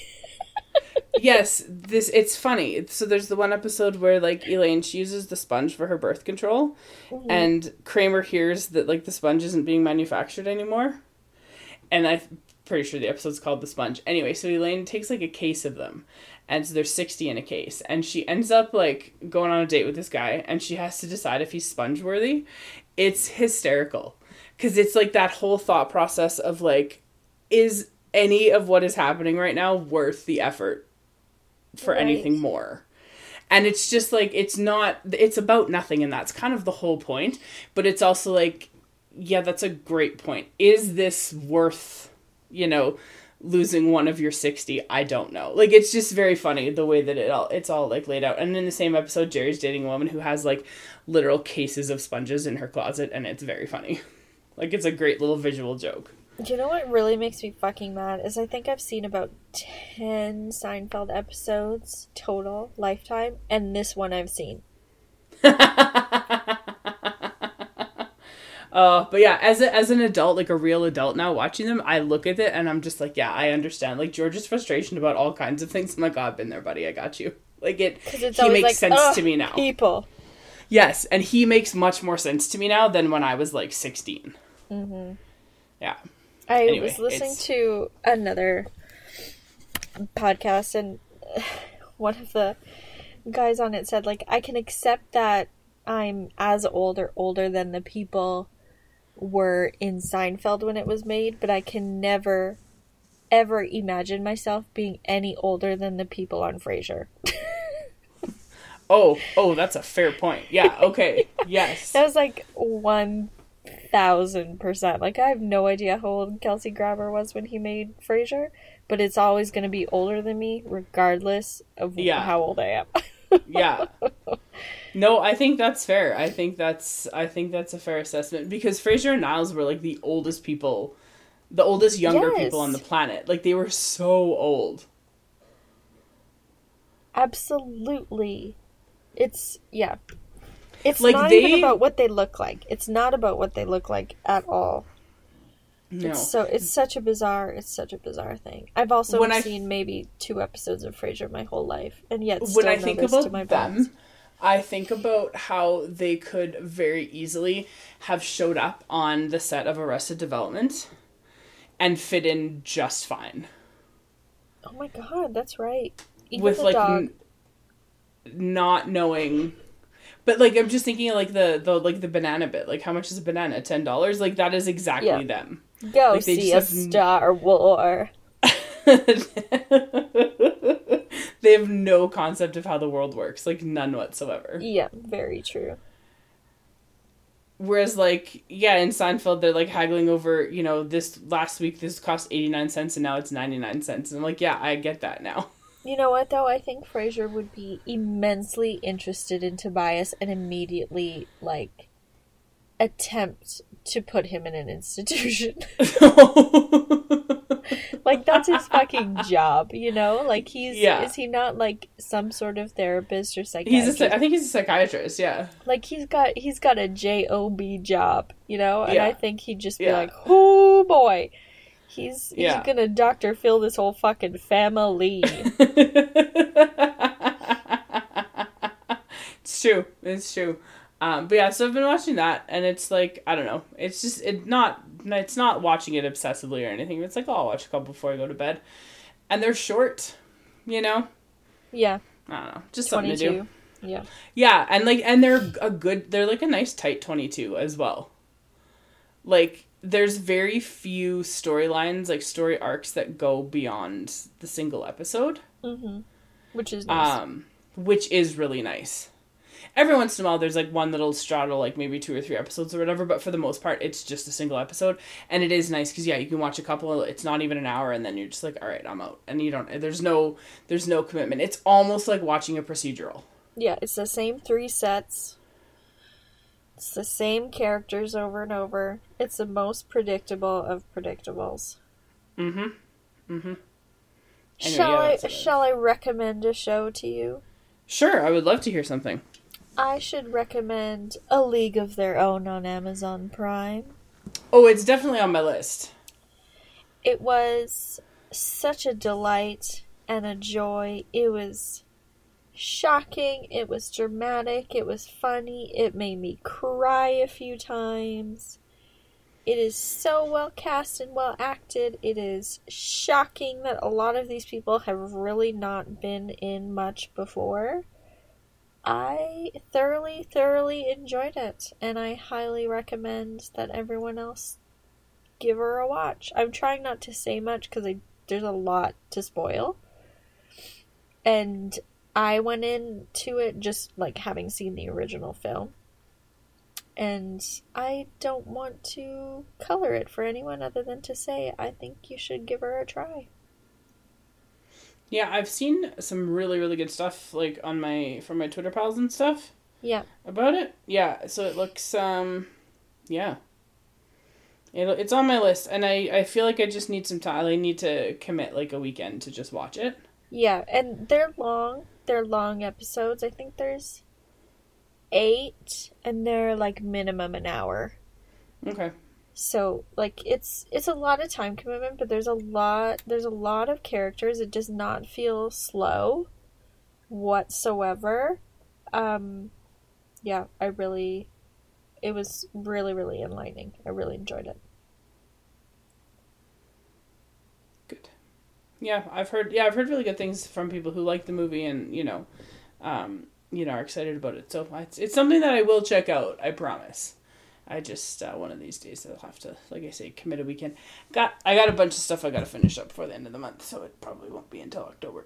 Yes, this it's funny. So there's the one episode where like Elaine she uses the sponge for her birth control, Mm-hmm. and Kramer hears that like the sponge isn't being manufactured anymore, and I'm pretty sure the episode's called the sponge. Anyway, so Elaine takes like a case of them, and so there's sixty in a case, and she ends up like going on a date with this guy, and she has to decide if he's sponge worthy. It's hysterical because it's like that whole thought process of like, is any of what is happening right now worth the effort for Right. anything more? And it's just like it's not it's about nothing and that's kind of the whole point, but it's also like yeah, that's a great point. Is this worth, you know, losing one of your 60? I don't know. Like it's just very funny the way that it all it's all like laid out. And in the same episode Jerry's dating a woman who has like literal cases of sponges in her closet and it's very funny. Like it's a great little visual joke. Do you know what really makes me fucking mad? Is I think I've seen about 10 Seinfeld episodes total, lifetime, and this one I've seen. Uh, but yeah, as a, as an adult, like a real adult now, watching them, I look at it and I'm just like, yeah, I understand. Like George's frustration about all kinds of things. I'm like, oh, I've been there, buddy. I got you. Like it, it's he makes like, sense "Ugh, to me now. People. Yes, and he makes much more sense to me now than when I was like 16. Mm-hmm. Yeah. I Anyway, was listening it's- to another podcast, and one of the guys on it said, like, I can accept that I'm as old or older than the people were in Seinfeld when it was made, but I can never, ever imagine myself being any older than the people on Frasier. Oh, oh, that's a fair point. Yeah. Okay. yes. That was like one thousand percent. Like I have no idea how old Kelsey Grammer was when he made Frasier, but it's always going to be older than me, regardless of Yeah. how old I am. yeah no i think that's fair i think that's i think that's a fair assessment because Frasier and niles were like the oldest people the oldest younger Yes. people on the planet like they were so old Absolutely, it's yeah. It's Like, not they- even about what they look like. It's not about what they look like at all. no It's so it's such a bizarre. It's such a bizarre thing. I've also When I- seen maybe two episodes of Frasier my whole life, and yet still when i think about my bones. them i think about how they could very easily have showed up on the set of arrested development and fit in just fine Oh my god, that's right. Even with like n- not knowing But like I'm just thinking of, like the the like the banana bit. Like how much is a banana? Ten dollars? Like that is exactly Yeah. them. Go Like, see a have- Star War. they have no concept of how the world works, like none whatsoever. Yeah, very true. Whereas, like, yeah, in Seinfeld, they're like haggling over, you know, this last week this cost 89 cents and now it's 99 cents. And I'm like, yeah, I get that now. You know what though? I think Frasier would be immensely interested in Tobias and immediately like attempt to put him in an institution. like that's his fucking job, you know? Like he's Yeah. is he not like some sort of therapist or psychiatrist? he's a, I think he's a psychiatrist, yeah. like he's got he's got a job job, you know? And Yeah. I think he'd just be Yeah. like, "Oh boy, he's he's gonna Doctor Phil this whole fucking family." it's true. It's true. Um, but yeah, so I've been watching that, and it's like I don't know. It's just it not it's not watching it obsessively or anything. It's like oh, I'll watch a couple before I go to bed, and they're short, you know. yeah, I don't know, just something to do. Yeah. Yeah, and like and they're a good they're like a nice tight 22 as well. Like there's very few storylines like story arcs that go beyond the single episode. Mm-hmm. Which is nice. Um which is really nice. Every once in a while there's like one that'll straddle like maybe two or three episodes or whatever, but for the most part it's just a single episode and it is nice cuz yeah, you can watch a couple it's not even an hour and then you're just like all right, I'm out. And you don't there's no there's no commitment. It's almost like watching a procedural. yeah, it's the same three sets. It's the same characters over and over. It's the most predictable of predictables. Mm-hmm. Mm-hmm. Anyway, shall yeah, I that's what it is. shall I recommend a show to you? Sure, I would love to hear something. I should recommend A League of Their Own on Amazon Prime. Oh, it's definitely on my list. It was such a delight and a joy. It was shocking, it was dramatic, it was funny, it made me cry a few times. It is so well cast and well acted. It is shocking that a lot of these people have really not been in much before. I thoroughly, thoroughly enjoyed it, and I highly recommend that everyone else give her a watch. I'm trying not to say much because there's a lot to spoil. And I went into it just like having seen the original film. And I don't want to color it for anyone other than to say I think you should give her a try. Yeah, I've seen some really really good stuff like on my from my Twitter pals and stuff Yeah. about it. Yeah, so it looks um yeah. It, it's on my list and I I feel like I just need some time. I need to commit like a weekend to just watch it. Yeah, and they're long. They're long episodes. I think there's eight, and they're like minimum an hour. Okay. So like it's it's a lot of time commitment, but there's a lot there's a lot of characters. It does not feel slow whatsoever. Um yeah, I really it was really really enlightening. I really enjoyed it. Good. Yeah, I've heard yeah, I've heard really good things from people who like the movie and, you know, um, you know, are excited about it. So it's it's something that I will check out, I promise. I just uh, one of these days I'll have to, like I say, commit a weekend. Got I got a bunch of stuff I got to finish up before the end of the month, so it probably won't be until October.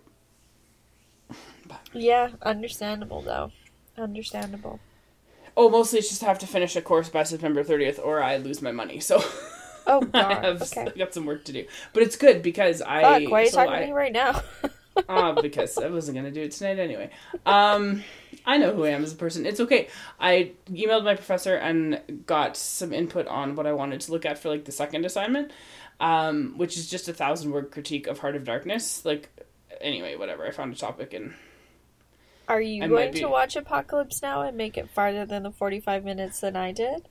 But, Yeah, understandable though. Understandable. oh, mostly it's just have to finish a course by September thirtieth, or I lose my money. So Oh I have okay. I got some work to do, but it's good because I. Fuck, why are you so talking I- to me right now? uh, because I wasn't gonna do it tonight anyway. Um, I know who I am as a person. It's okay. I emailed my professor and got some input on what I wanted to look at for like the second assignment, um, which is just a thousand word critique of Heart of Darkness. Like, anyway, whatever. I found a topic and Are you I going be- to watch Apocalypse Now and make it farther than the 45 minutes that I did?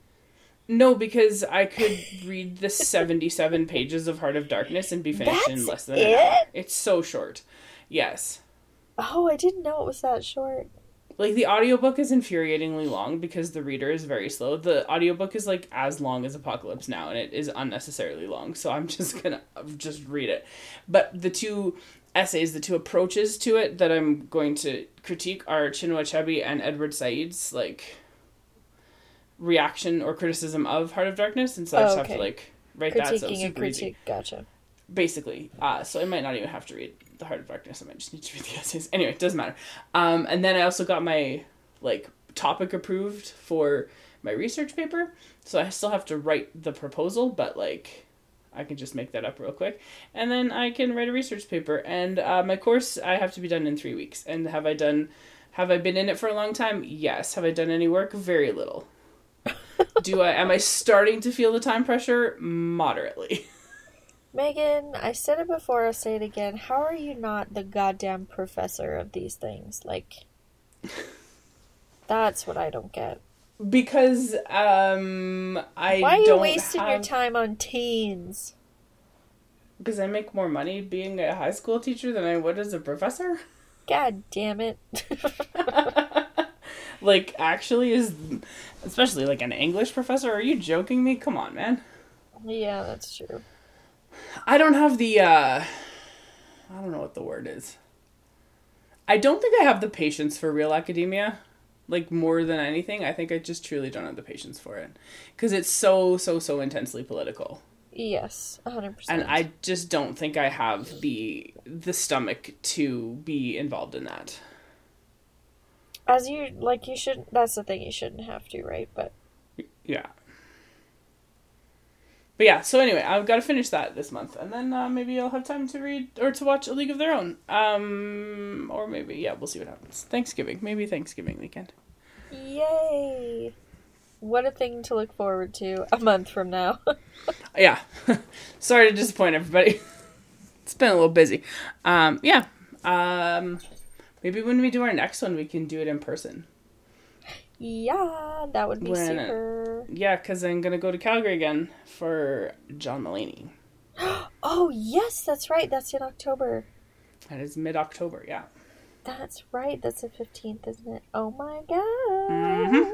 No, because I could read the seventy-seven pages of Heart of Darkness and be finished in less than an hour. It's so short. Yes. Oh, I didn't know it was that short. Like the audiobook is infuriatingly long because the reader is very slow. The audiobook is like as long as Apocalypse Now and it is unnecessarily long. So I'm just going to just read it. But the two essays, the two approaches to it that I'm going to critique are Chinua Achebe and Edward Said's like reaction or criticism of Heart of Darkness, and so I Oh, just have to like write that. So it's Critiquing a super easy. critique. Gotcha. Basically, uh, so I might not even have to read the Heart of Darkness. I might just need to read the essays. Anyway, it doesn't matter. Um, and then I also got my like topic approved for my research paper, so I still have to write the proposal, but like. I can just make that up real quick, and then I can write a research paper. And uh, my course I have to be done in three weeks. And have I done? Have I been in it for a long time? Yes. Have I done any work? Very little. Do I? Am I starting to feel the time pressure? Moderately. Megan, I said it before, I'll say it again. How are you not the goddamn professor of these things? Like, that's what I don't get. Because um I Why are you wasting your time on teens? Because I make more money being a high school teacher than I would as a professor. God damn it. like actually is especially like an English professor. Are you joking me? Come on, man. yeah, that's true. I don't have the uh I don't know what the word is. I don't think I have the patience for real academia. Like more than anything, I think I just truly don't have the patience for it cuz it's so so so intensely political. Yes, 100%. and I just don't think I have the the stomach to be involved in that. As you, like, you shouldn't, that's the thing, you shouldn't have to, right? But, Yeah. But yeah, so anyway, I've got to finish that this month, and then uh, maybe I'll have time to read or to watch A League of Their Own. Um, or maybe yeah, we'll see what happens. Thanksgiving, maybe Thanksgiving weekend. yay! What a thing to look forward to a month from now. Yeah, sorry to disappoint everybody. it's been a little busy. Um, yeah. Um, maybe when we do our next one, we can do it in person. yeah, that would be When- super. Yeah, because I'm gonna go to Calgary again for John Mulaney. Oh, yes, that's right. That's in October. That is mid October, yeah. That's right. That's the 15th, isn't it? Oh my gosh. Mhm.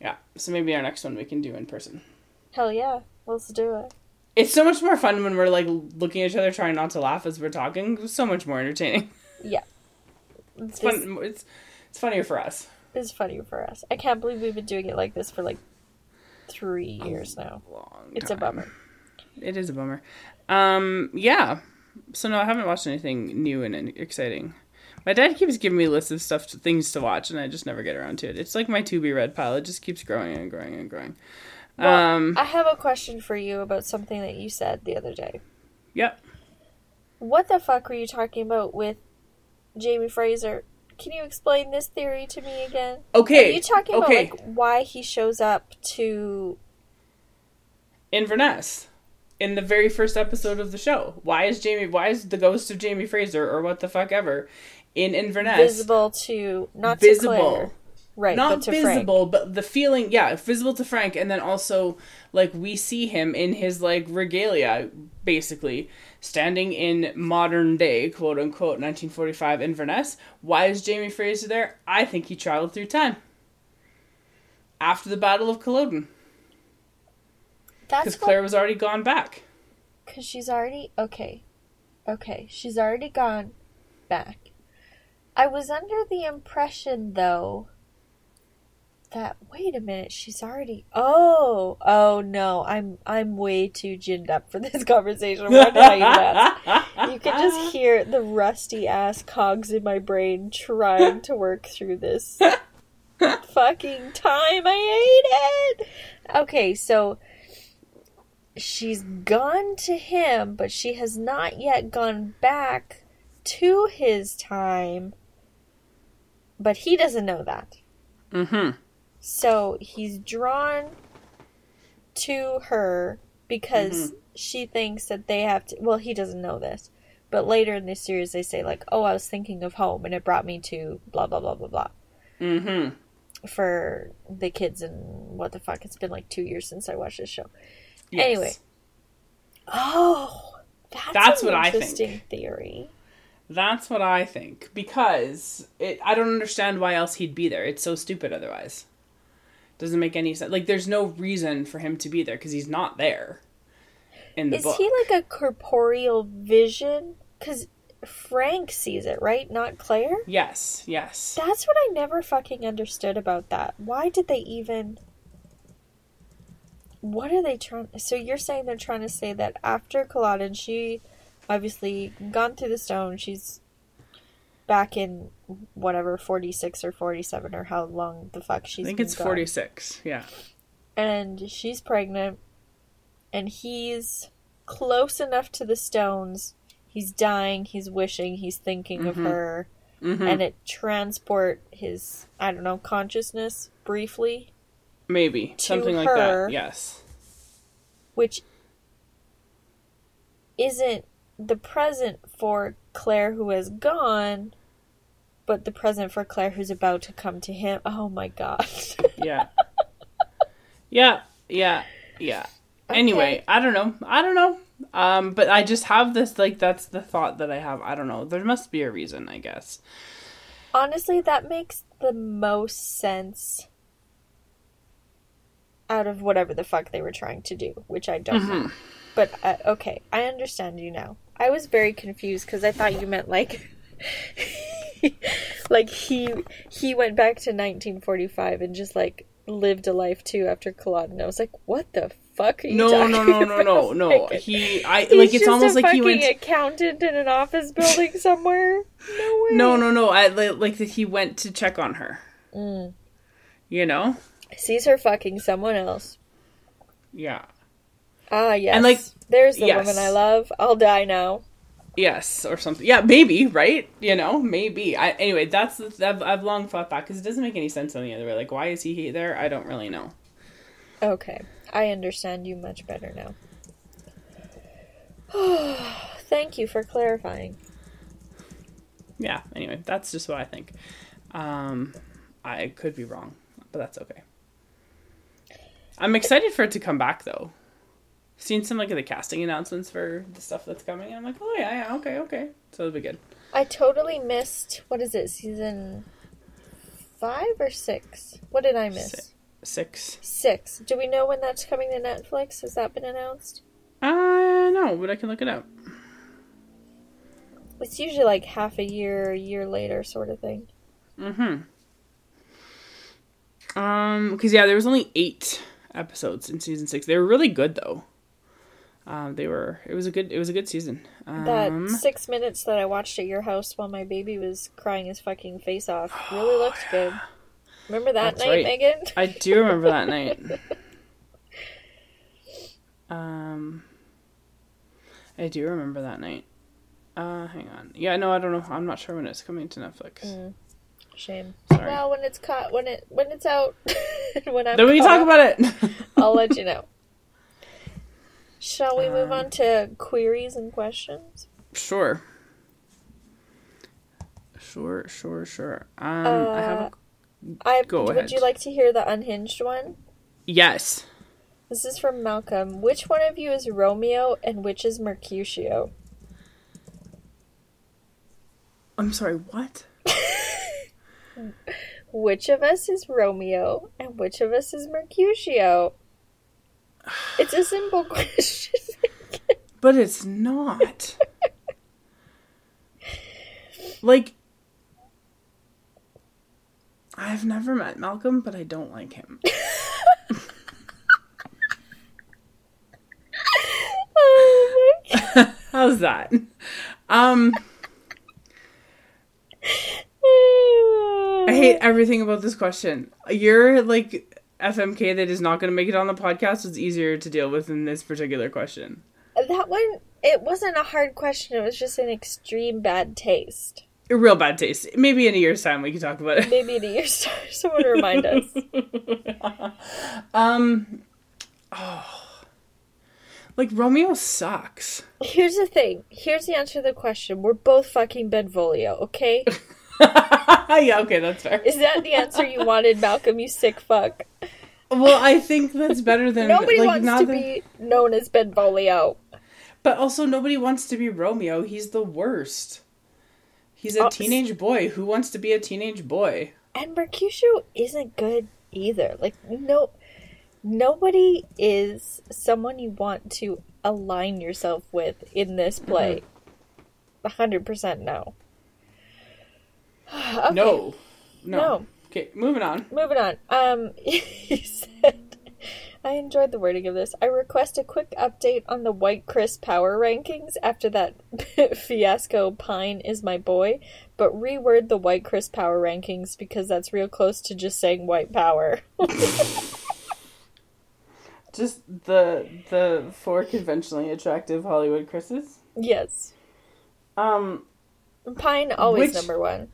Yeah. So maybe our next one we can do in person. Hell yeah. Let's do it. It's so much more fun when we're like looking at each other trying not to laugh as we're talking. It's so much more entertaining. It's, It's fun it's it's funnier for us. it's funnier for us. I can't believe we've been doing it like this for like three years now. Long It's a bummer. It is a bummer. Um yeah. So no, I haven't watched anything new and exciting. My dad keeps giving me lists of stuff, things to watch, and I just never get around to it. It's like my to be read pile; it just keeps growing and growing and growing. Well, um, I have a question for you about something that you said the other day. yep. What the fuck were you talking about with Jamie Fraser? Can you explain this theory to me again? Okay. Are you talking okay. about like why he shows up to Inverness in the very first episode of the show. Why is Jamie? Why is the ghost of Jamie Fraser or what the fuck ever in Inverness visible to not to Claire, Visible. right? Not but to Frank. visible, but the feeling, yeah, visible to Frank, and then also like we see him in his like regalia, basically standing in modern day, quote unquote, 1945 Inverness. Why is Jamie Fraser there? I think he traveled through time after the Battle of Culloden That's because what Claire was already gone back. Because she's already. Okay. Okay. She's already gone back. I was under the impression, though, that. Wait a minute. She's already. Oh! Oh, no. I'm I'm way too ginned up for this conversation. Why did I even? You can just hear the rusty ass cogs in my brain trying to work through this fucking time. I hate it! Okay, so she's gone to him, but she has not yet gone back to his time. But he doesn't know that. Mm-hmm. So he's drawn to her because she thinks that they have to. Well, he doesn't know this. But later in this series, they say, like, oh, I was thinking of home and it brought me to blah, blah, blah, blah, blah. Mm-hmm. For the kids and what the fuck. It's been like two years since I watched this show. Yes. Anyway. Oh, that's, That's an what I think. theory. That's what I think because it. I don't understand why else he'd be there. It's so stupid otherwise. Doesn't make any sense. Like there's no reason for him to be there because he's not there. In the Is book. he like a corporeal vision? Because Frank sees it, right? Not Claire? Yes, yes. That's what I never fucking understood about that. Why did they even. What are they trying. So you're saying they're trying to say that after Culloden, she obviously gone through the stone, she's back in whatever, 46 or 47 or how long the fuck she's I think it's gone. 46. Yeah. and she's pregnant and he's close enough to the stones he's dying he's wishing he's thinking of Mhm. her hmm and it transport his i don't know consciousness briefly Maybe. Something like that. Yes. which isn't the present for claire who has gone but the present for claire who's about to come to him oh my god Yeah. yeah. Yeah. Yeah. Anyway, I don't know. I don't know. Um, but I just have this like that's the thought that I have. I don't know. There must be a reason, I guess. Honestly, that makes the most sense out of whatever the fuck they were trying to do, which I don't know. But uh, okay, I understand you now. I was very confused because I thought you meant like, like he he went back to 1945 and just like lived a life too after Culloden. I was like, what the fuck are you No, talking no, no, no, no, no. Like, He, I like it's almost like he went. accountant in an office building somewhere. No way. No, no, no. I li- like that he went to check on her. Mm. You know? Sees her fucking someone else. Yeah. Ah, yes. And like, there's the yes. woman I love. I'll die now. Yes, or something. Yeah, maybe, right? You know, maybe. I anyway, that's I've, I've long thought that because it doesn't make any sense on the other way. Like, why is he there? I don't really know. Okay, I understand you much better now. Thank you for clarifying. Yeah. Anyway, that's just what I think. Um, I could be wrong, but that's okay. I'm excited for it to come back though. Seen some like of the casting announcements for the stuff that's coming, and I'm like, oh yeah, yeah, okay, okay. So it'll be good. I totally missed. What is it? Season five or six? What did I miss? Six. Six. Do we know when that's coming to Netflix? Has that been announced? Uh, no, but I can look it up. It's usually like half a year, a year later, sort of thing. Mm-hmm. Um, because yeah, there was only eight episodes in season six. They were really good though. Um, they were. It was a good. It was a good season. That Um, six minutes that I watched at your house while my baby was crying his fucking face off really looked good. Remember that That's night, right. Megan? I do remember that night. Um, I do remember that night. Uh, hang on. Yeah, no, I don't know. I'm not sure when it's coming to Netflix. Mm. Shame. Sorry. Well, when it's caught, when it when it's out, when I'm then we can talk about it. I'll let you know. Shall we move Um, on to queries and questions? sure. Sure, sure, sure. Um, I have a I Go would ahead. you like to hear the unhinged one? yes. This is from Malcolm. Which one of you is Romeo and which is Mercutio? I'm sorry. What? Which of us is Romeo and which of us is Mercutio? It's a simple question. But it's not. like, I've never met Malcolm, but I don't like him. oh my. How's that? Um, I hate everything about this question. You're like FMK that is not going to make it on the podcast is easier to deal with than this particular question. That one, it wasn't a hard question. It was just an extreme bad taste. A real bad taste. Maybe in a year's time we can talk about it. Maybe in a year's time, someone remind us. um, oh, like Romeo sucks. Here's the thing. Here's the answer to the question. We're both fucking Benvolio, okay? yeah, okay, that's fair. Is that the answer you wanted, Malcolm? You sick fuck. Well, I think that's better than Nobody like, wants not to be known as Benvolio. But also, nobody wants to be Romeo. He's the worst. He's a Oh, teenage boy. Who wants to be a teenage boy? And Mercutio isn't good either. Like no nobody is someone you want to align yourself with in this play. Mm-hmm. hundred percent no. okay. No. no. No. Okay, moving on. Moving on. Um, he said, I enjoyed the wording of this. I request a quick update on the White Chris power rankings after that fiasco. Pine is my boy, but reword the White Chris power rankings because that's real close to just saying white power. Just the the four conventionally attractive Hollywood Chris's. yes. Um, Pine always Which- number one.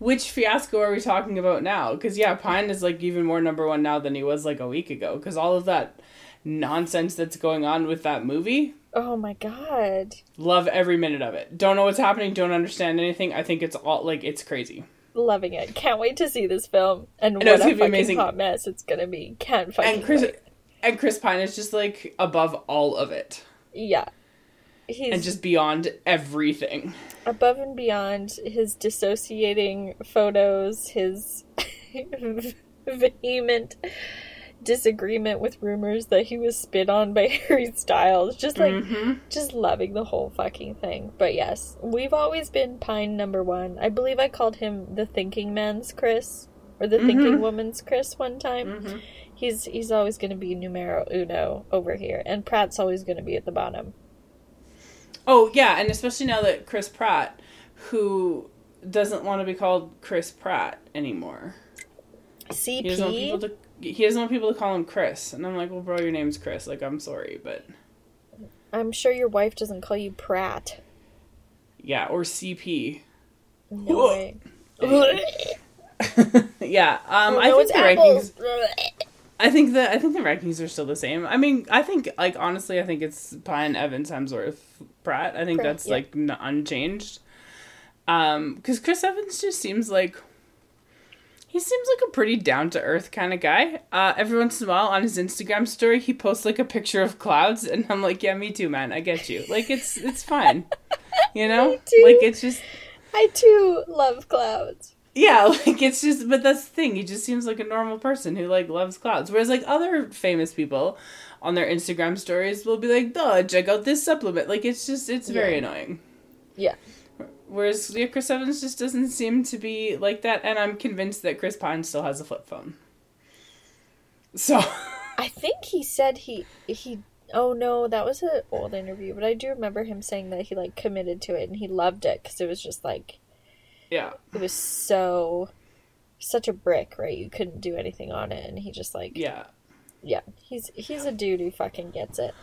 Which fiasco are we talking about now? Because yeah, Pine is like even more number one now than he was like a week ago. Because all of that nonsense that's going on with that movie, Oh my god. love every minute of it. Don't know what's happening. Don't understand anything. I think it's all like it's crazy. Loving it. Can't wait to see this film. And know, what a fucking amazing. hot mess it's gonna be. Can't fucking And Chris wait. and Chris Pine is just like above all of it Yeah. He's and just beyond everything. above and beyond his dissociating photos, his vehement disagreement with rumors that he was spit on by Harry Styles. Just like hmm just loving the whole fucking thing. But yes, we've always been Pine number one. I believe I called him the thinking man's Chris. Or the thinking Mhm. woman's Chris one time. hmm He's he's always gonna be numero uno over here. And Pratt's always gonna be at the bottom. Oh yeah, and especially now that Chris Pratt, who doesn't want to be called Chris Pratt anymore. He doesn't want people CP to. He doesn't want people to call him Chris, and I'm like, well, bro, your name's Chris. Like, I'm sorry, but I'm sure your wife doesn't call you Pratt. yeah, or CP. No way. yeah, um, I no, think the apples. rankings. I think the I think the rankings are still the same. I mean, I think like honestly, I think it's Pine, Evans, Hemsworth, Pratt. I think Pratt, that's yeah. like n- unchanged. Um, because Chris Evans just seems like he seems like a pretty down to earth kind of guy. Uh, every once in a while on his Instagram story, he posts like a picture of clouds, and I'm like, yeah, me too, man. I get you. Like it's it's fine, you know. Me too. Like it's just I too love clouds. yeah, like it's just, but that's the thing. He just seems like a normal person who like loves clouds. Whereas like other famous people on their Instagram stories will be like, "Duh, check out this supplement." Like it's just, it's very Yeah. annoying. Yeah. Whereas yeah, Chris Evans just doesn't seem to be like that, and I'm convinced that Chris Pine still has a flip phone. So I think he said he he. Oh no, that was an old interview, but I do remember him saying that he like committed to it and he loved it because it was just like yeah, it was so such a brick, right? You couldn't do anything on it, and he just like yeah. Yeah, he's he's a dude who fucking gets it.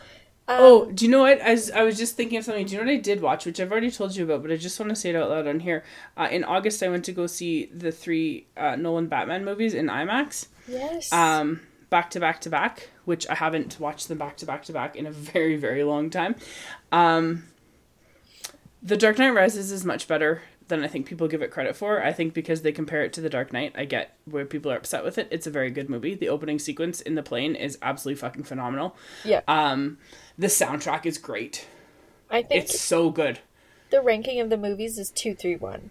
Um, Oh, do you know what? As I was just thinking of something. Do you know what I did watch, which I've already told you about, but I just want to say it out loud on here. Uh, in August, I went to go see the three uh, Nolan Batman movies in IMAX. yes, um, back to back to back, which I haven't watched them back to back to back in a very, very long time. Um, the Dark Knight Rises is much better than I think people give it credit for. I think because they compare it to The Dark Knight, I get where people are upset with it. It's a very good movie. The opening sequence in the plane is absolutely fucking phenomenal. yeah, Um, the soundtrack is great. I think It's so good. the ranking of the movies is two, three, one.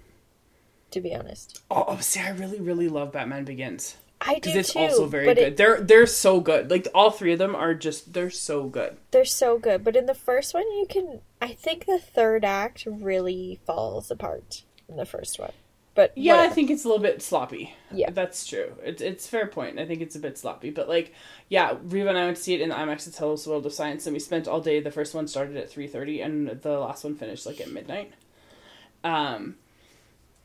To be honest, Oh, oh, see, I really, really love Batman Begins I do because it's too. also very good. It, They're they're so good. Like all three of them are just they're so good. they're so good, but in the first one, you can. I think the third act really falls apart in the first one. But Yeah, I think it's a little bit sloppy. Yeah. That's true. It's it's fair point. I think it's a bit sloppy. But like, yeah, Reva and I went to see it in the IMAX at the World of Science and we spent all day. The first one started at three thirty and the last one finished like at midnight. Um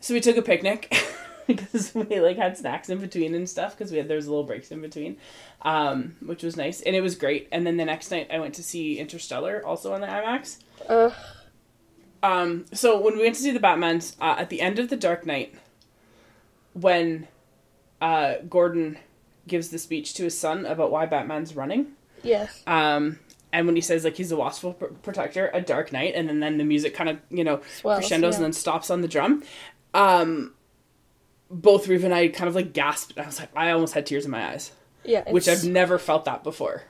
so we took a picnic because we like had snacks in between and stuff because we had there's little breaks in between. Um, which was nice. And it was great. And then the next night I went to see Interstellar also on the IMAX. Ugh. Um, so when we went to see the Batmans, uh, at the end of the Dark Knight, when uh, Gordon gives the speech to his son about why Batman's running, yes, um, and when he says like he's a watchful pr- protector, a Dark Knight, and then, then the music kind of you know Swells, crescendos yeah. and then stops on the drum. Um, both Reva and I kind of like gasped. I was like, I almost had tears in my eyes yeah, which I've never felt that before.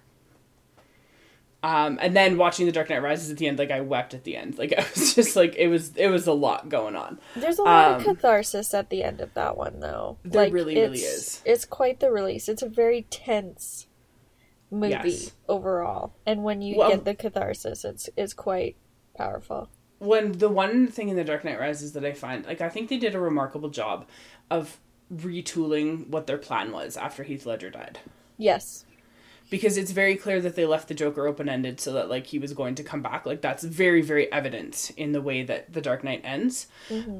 Um, and then watching The Dark Knight Rises at the end, like I wept at the end. Like I was just like it was it was a lot going on. There's a lot of Um, catharsis at the end of that one, though. There like, really, really it's- is. It's quite the release. It's a very tense movie Yes. overall, and when you Well- get the catharsis, it's it's quite powerful. when the one thing in the Dark Knight Rises that I find like I think they did a remarkable job of retooling what their plan was after Heath Ledger died. Yes. Because it's very clear that they left the Joker open ended so that like he was going to come back. Like that's very very evident in the way that the Dark Knight ends.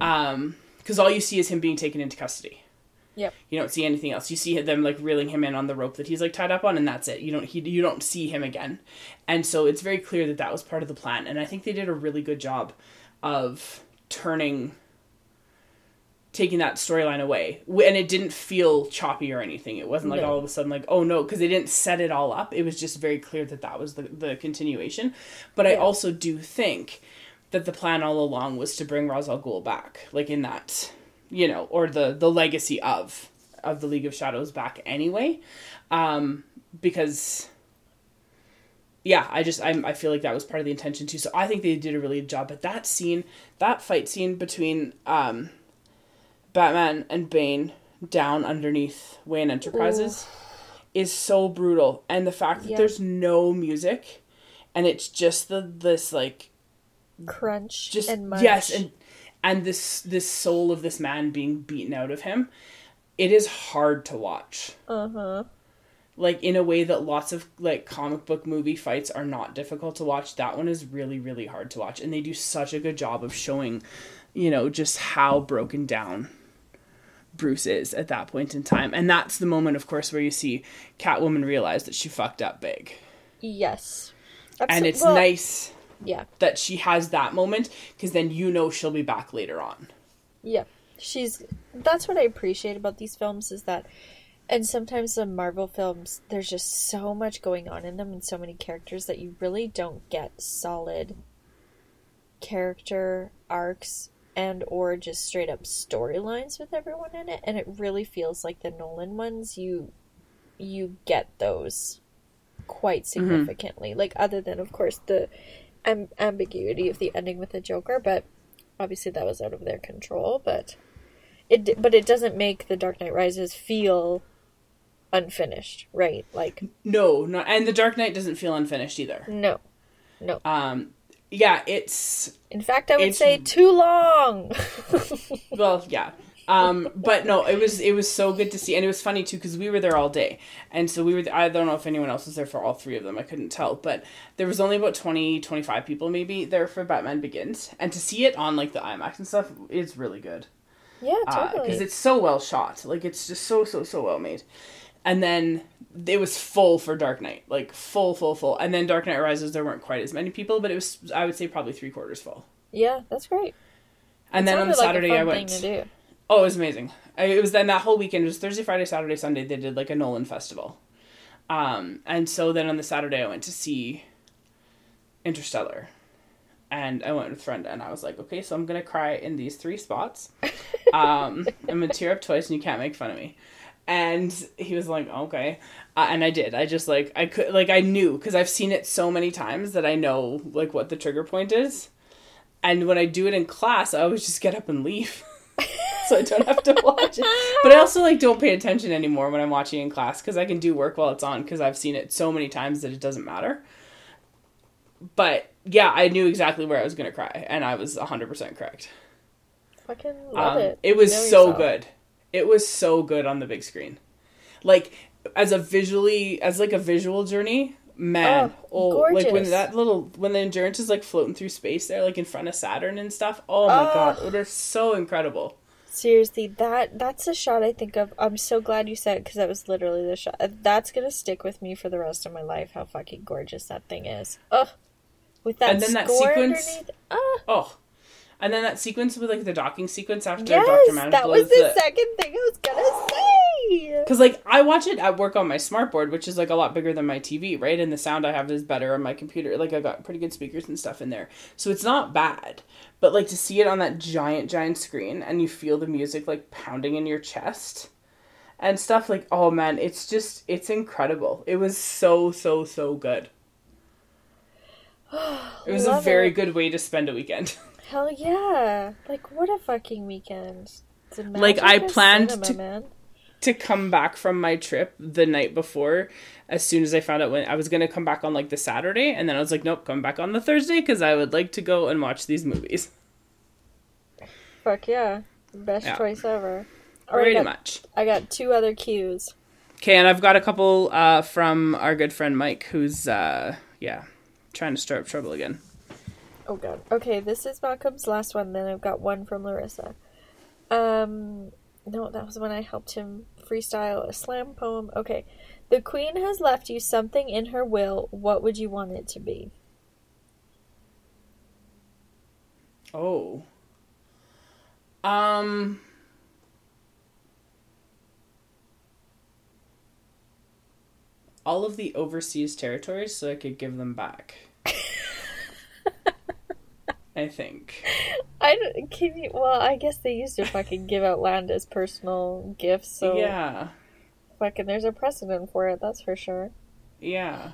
Um because all you see is him being taken into custody. Yep. You don't see anything else. You see them like reeling him in on the rope that he's like tied up on, and that's it. You don't he you don't see him again, and so it's very clear that that was part of the plan. And I think they did a really good job of turning, taking that storyline away, and it didn't feel choppy or anything. It wasn't like No. all of a sudden like oh no, because they didn't set it all up. It was just very clear that that was the the continuation. But I also do think that the plan all along was to bring Ra's al Ghul back, like in that, you know, or the the legacy of of the League of Shadows back anyway, um, because yeah, I just I I feel like that was part of the intention too. So I think they did a really good job. But that scene, that fight scene between um, Batman and Bane down underneath Wayne Enterprises is so brutal, and the fact that Yeah. there's no music, and it's just the this like Crunch just and munch. yes and and this this soul of this man being beaten out of him it is hard to watch Uh huh. like in a way that lots of like comic book movie fights are not difficult to watch that one is really really hard to watch and they do such a good job of showing you know just how broken down Bruce is at that point in time and that's the moment of course where you see Catwoman realize that she fucked up big Yes. and it's well, nice Yeah. that she has that moment because then you know she'll be back later on Yeah. She's that's what I appreciate about these films is that and sometimes the Marvel films there's just so much going on in them and so many characters that you really don't get solid character arcs and or just straight up storylines with everyone in it and it really feels like the Nolan ones you you get those quite significantly. Like other than of course the am- ambiguity of the ending with the Joker but obviously that was out of their control but it but it doesn't make the Dark Knight Rises feel unfinished right? Like No, no, and the Dark Knight doesn't feel unfinished either. no. No. Um, yeah, it's in fact I would say too long well, yeah. Um, but no, it was it was so good to see, and it was funny too because we were there all day, and so we were. I don't know if anyone else was there for all three of them. I couldn't tell, but there was only about 20, 25 people maybe there for Batman Begins, and to see it on like the IMAX and stuff is really good. yeah totally. because it's so well shot. Like it's just so so so well made. And then it was full for Dark Knight, like full full full. And then Dark Knight Rises, there weren't quite as many people, but it was I would say probably three quarters full. yeah that's great And then on the Sounded like a Saturday I went. thing to do. Oh, it was amazing. I, it was then that whole weekend it was Thursday, Friday, Saturday, Sunday. They did like a Nolan festival, um, and so then on the Saturday I went to see Interstellar, and I went with a friend, and I was like, okay, so I'm gonna cry in these three spots. Um, I'm gonna tear up twice, and you can't make fun of me. And he was like, okay, uh, and I did. I just like I could like I knew because I've seen it so many times that I know like what the trigger point is. And when I do it in class, I always just get up and leave. so I don't have to watch it. But I also like don't pay attention anymore when I'm watching in class because I can do work while it's on because I've seen it so many times that it doesn't matter. But yeah, I knew exactly where I was gonna cry, and I was hundred percent correct. fucking love Um, it it was Know so yourself. good. It was so good on the big screen. Like as a visually as like a visual journey, man. Oh, Oh, like when that little when the endurance is like floating through space there, like in front of Saturn and stuff. Oh my Oh. god, it is so incredible. Seriously, that that's a shot I think of. I'm so glad you said because that was literally the shot. That's gonna stick with me for the rest of my life. How fucking gorgeous that thing is. Ugh, with that And then that sequence- underneath. Oh. And then that sequence with like the docking sequence after yes, Dr. Manage that was blows the second thing I was gonna say. Because like I watch it at work on my smartboard, which is like a lot bigger than my TV, right? And the sound I have is better on my computer. Like I got pretty good speakers and stuff in there, so it's not bad. But like to see it on that giant, giant screen, and you feel the music like pounding in your chest, and stuff like oh man, it's just it's incredible. It was so so so good. It was a very it. good way to spend a weekend. Hell yeah! Like what a fucking weekend. Like, I planned cinema, to- man. to come back from my trip the night before as soon as I found out when I was going to come back on like the Saturday and then I was like nope, come back on the Thursday cuz I would like to go and watch these movies. Fuck yeah. Best Yeah. choice ever. All right, Pretty I got, much. I got two other cues. Okay, and I've got a couple uh, from our good friend Mike who's uh, yeah, trying to stir up trouble again. Oh god. Okay, this is Malcolm's last one. Then I've got one from Larissa. Um, no, that was when I helped him freestyle a slam poem. Okay, the queen has left you something in her will. What would you want it to be? Oh. Um all of the overseas territories so I could give them back. I think. I don't, can you? Well, I guess they used to fucking give out land as personal gifts. So Yeah. fucking, there's a precedent for it. That's for sure. Yeah.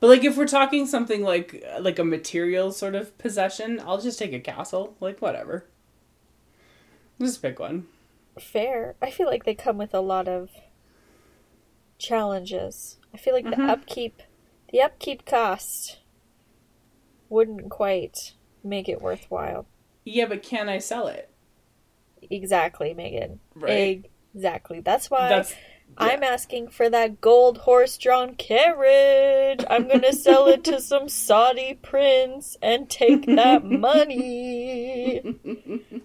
But like if we're talking something like like a material sort of possession, I'll just take a castle, like whatever. Just pick one. Fair. I feel like they come with a lot of challenges. I feel like the Mhm. upkeep, the upkeep cost, wouldn't quite make it worthwhile. Yeah, but can I sell it? Exactly, Megan. Right. Exactly. That's why That's I'm asking for that gold horse-drawn carriage. I'm gonna sell it to some Saudi prince and take that money.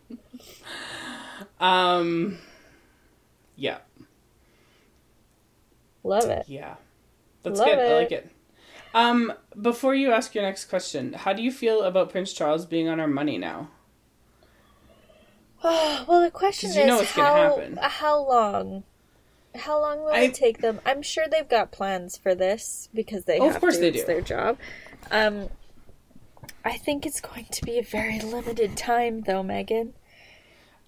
um yeah. Love it. Yeah. That's Love good. I like it. Um, before you ask your next question, how do you feel about Prince Charles being on our money now? well, the question is you know what's how how long? How long will I- it take them? I'm sure they've got plans for this because they Oh, of course to. they it's do. their job. Um, I think it's going to be a very limited time, though, Megan.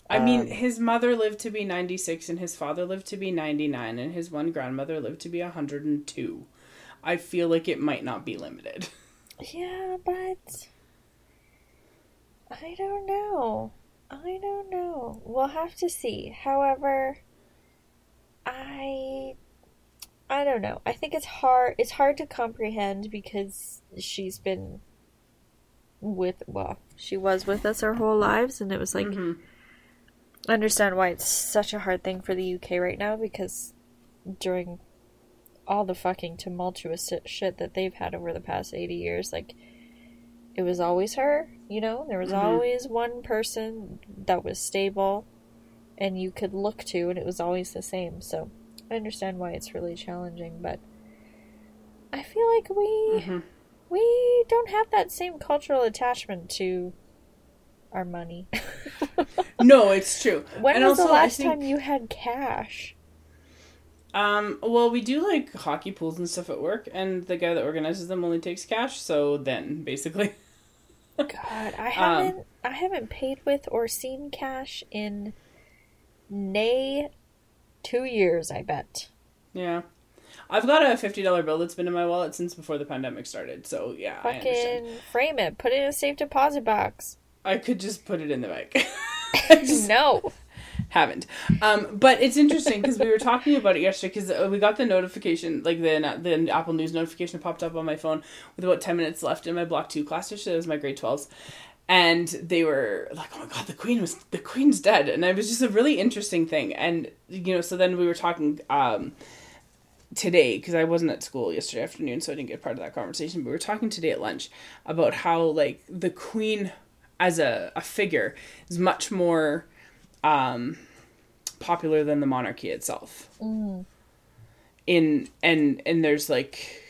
I mean, Um, his mother lived to be 96 and his father lived to be 99 and his one grandmother lived to be 102. I feel like it might not be limited. Yeah, but I don't know. I don't know. We'll have to see. However, I I don't know. I think it's hard it's hard to comprehend because she's been with well, she was with us our whole lives and it was like Mhm. Understand why it's such a hard thing for the UK right now because during all the fucking tumultuous shit that they've had over the past 80 years, like, it was always her, you know? There was Mhm. always one person that was stable and you could look to, and it was always the same. So I understand why it's really challenging, but I feel like we. Mhm. We don't have that same cultural attachment to our money. No, it's true. When And was the also, I last think- time you had cash? Um, well, we do like hockey pools and stuff at work, and the guy that organizes them only takes cash, so then, basically. God, I haven't I haven't paid with or seen cash in nay two years, I bet. Yeah. I've got a $50 bill that's been in my wallet since before the pandemic started, so yeah, I understand. Fucking frame it. Put it in a safe deposit box. I could just put it in the bank. Just No. Haven't. Um, but it's interesting because we were talking about it yesterday because we got the notification, like the the Apple News notification popped up on my phone with about ten minutes left in my Block Two class yesterday. That was my grade twelves, and they were like, "Oh my god, the Queen was the Queen's dead," and it was just a really interesting thing. And you know, so then we were talking. Um, today because I wasn't at school yesterday afternoon, so I didn't get part of that conversation. But we were talking today at lunch about how like the queen as a, a figure is much more um, popular than the monarchy itself. In and and there's like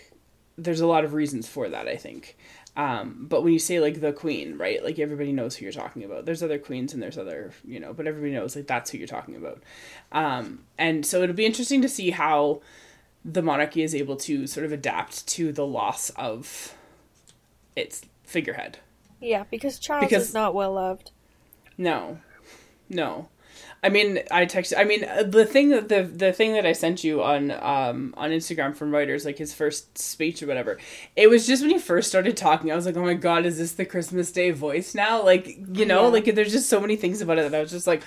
there's a lot of reasons for that. I think. Um, but when you say like the queen, right? Like everybody knows who you're talking about. There's other queens and there's other, you know, but everybody knows like that's who you're talking about. Um, and so it'll be interesting to see how the monarchy is able to sort of adapt to the loss of its figurehead. Yeah, because Charles Because- is not well loved. No, no. I mean, I texted. I mean, uh, the thing that the the thing that I sent you on um on Instagram from Reuters, like his first speech or whatever. It was just when he first started talking. I was like, oh my god, is this the Christmas Day voice now? Like, you know, Yeah. like there's just so many things about it that I was just like,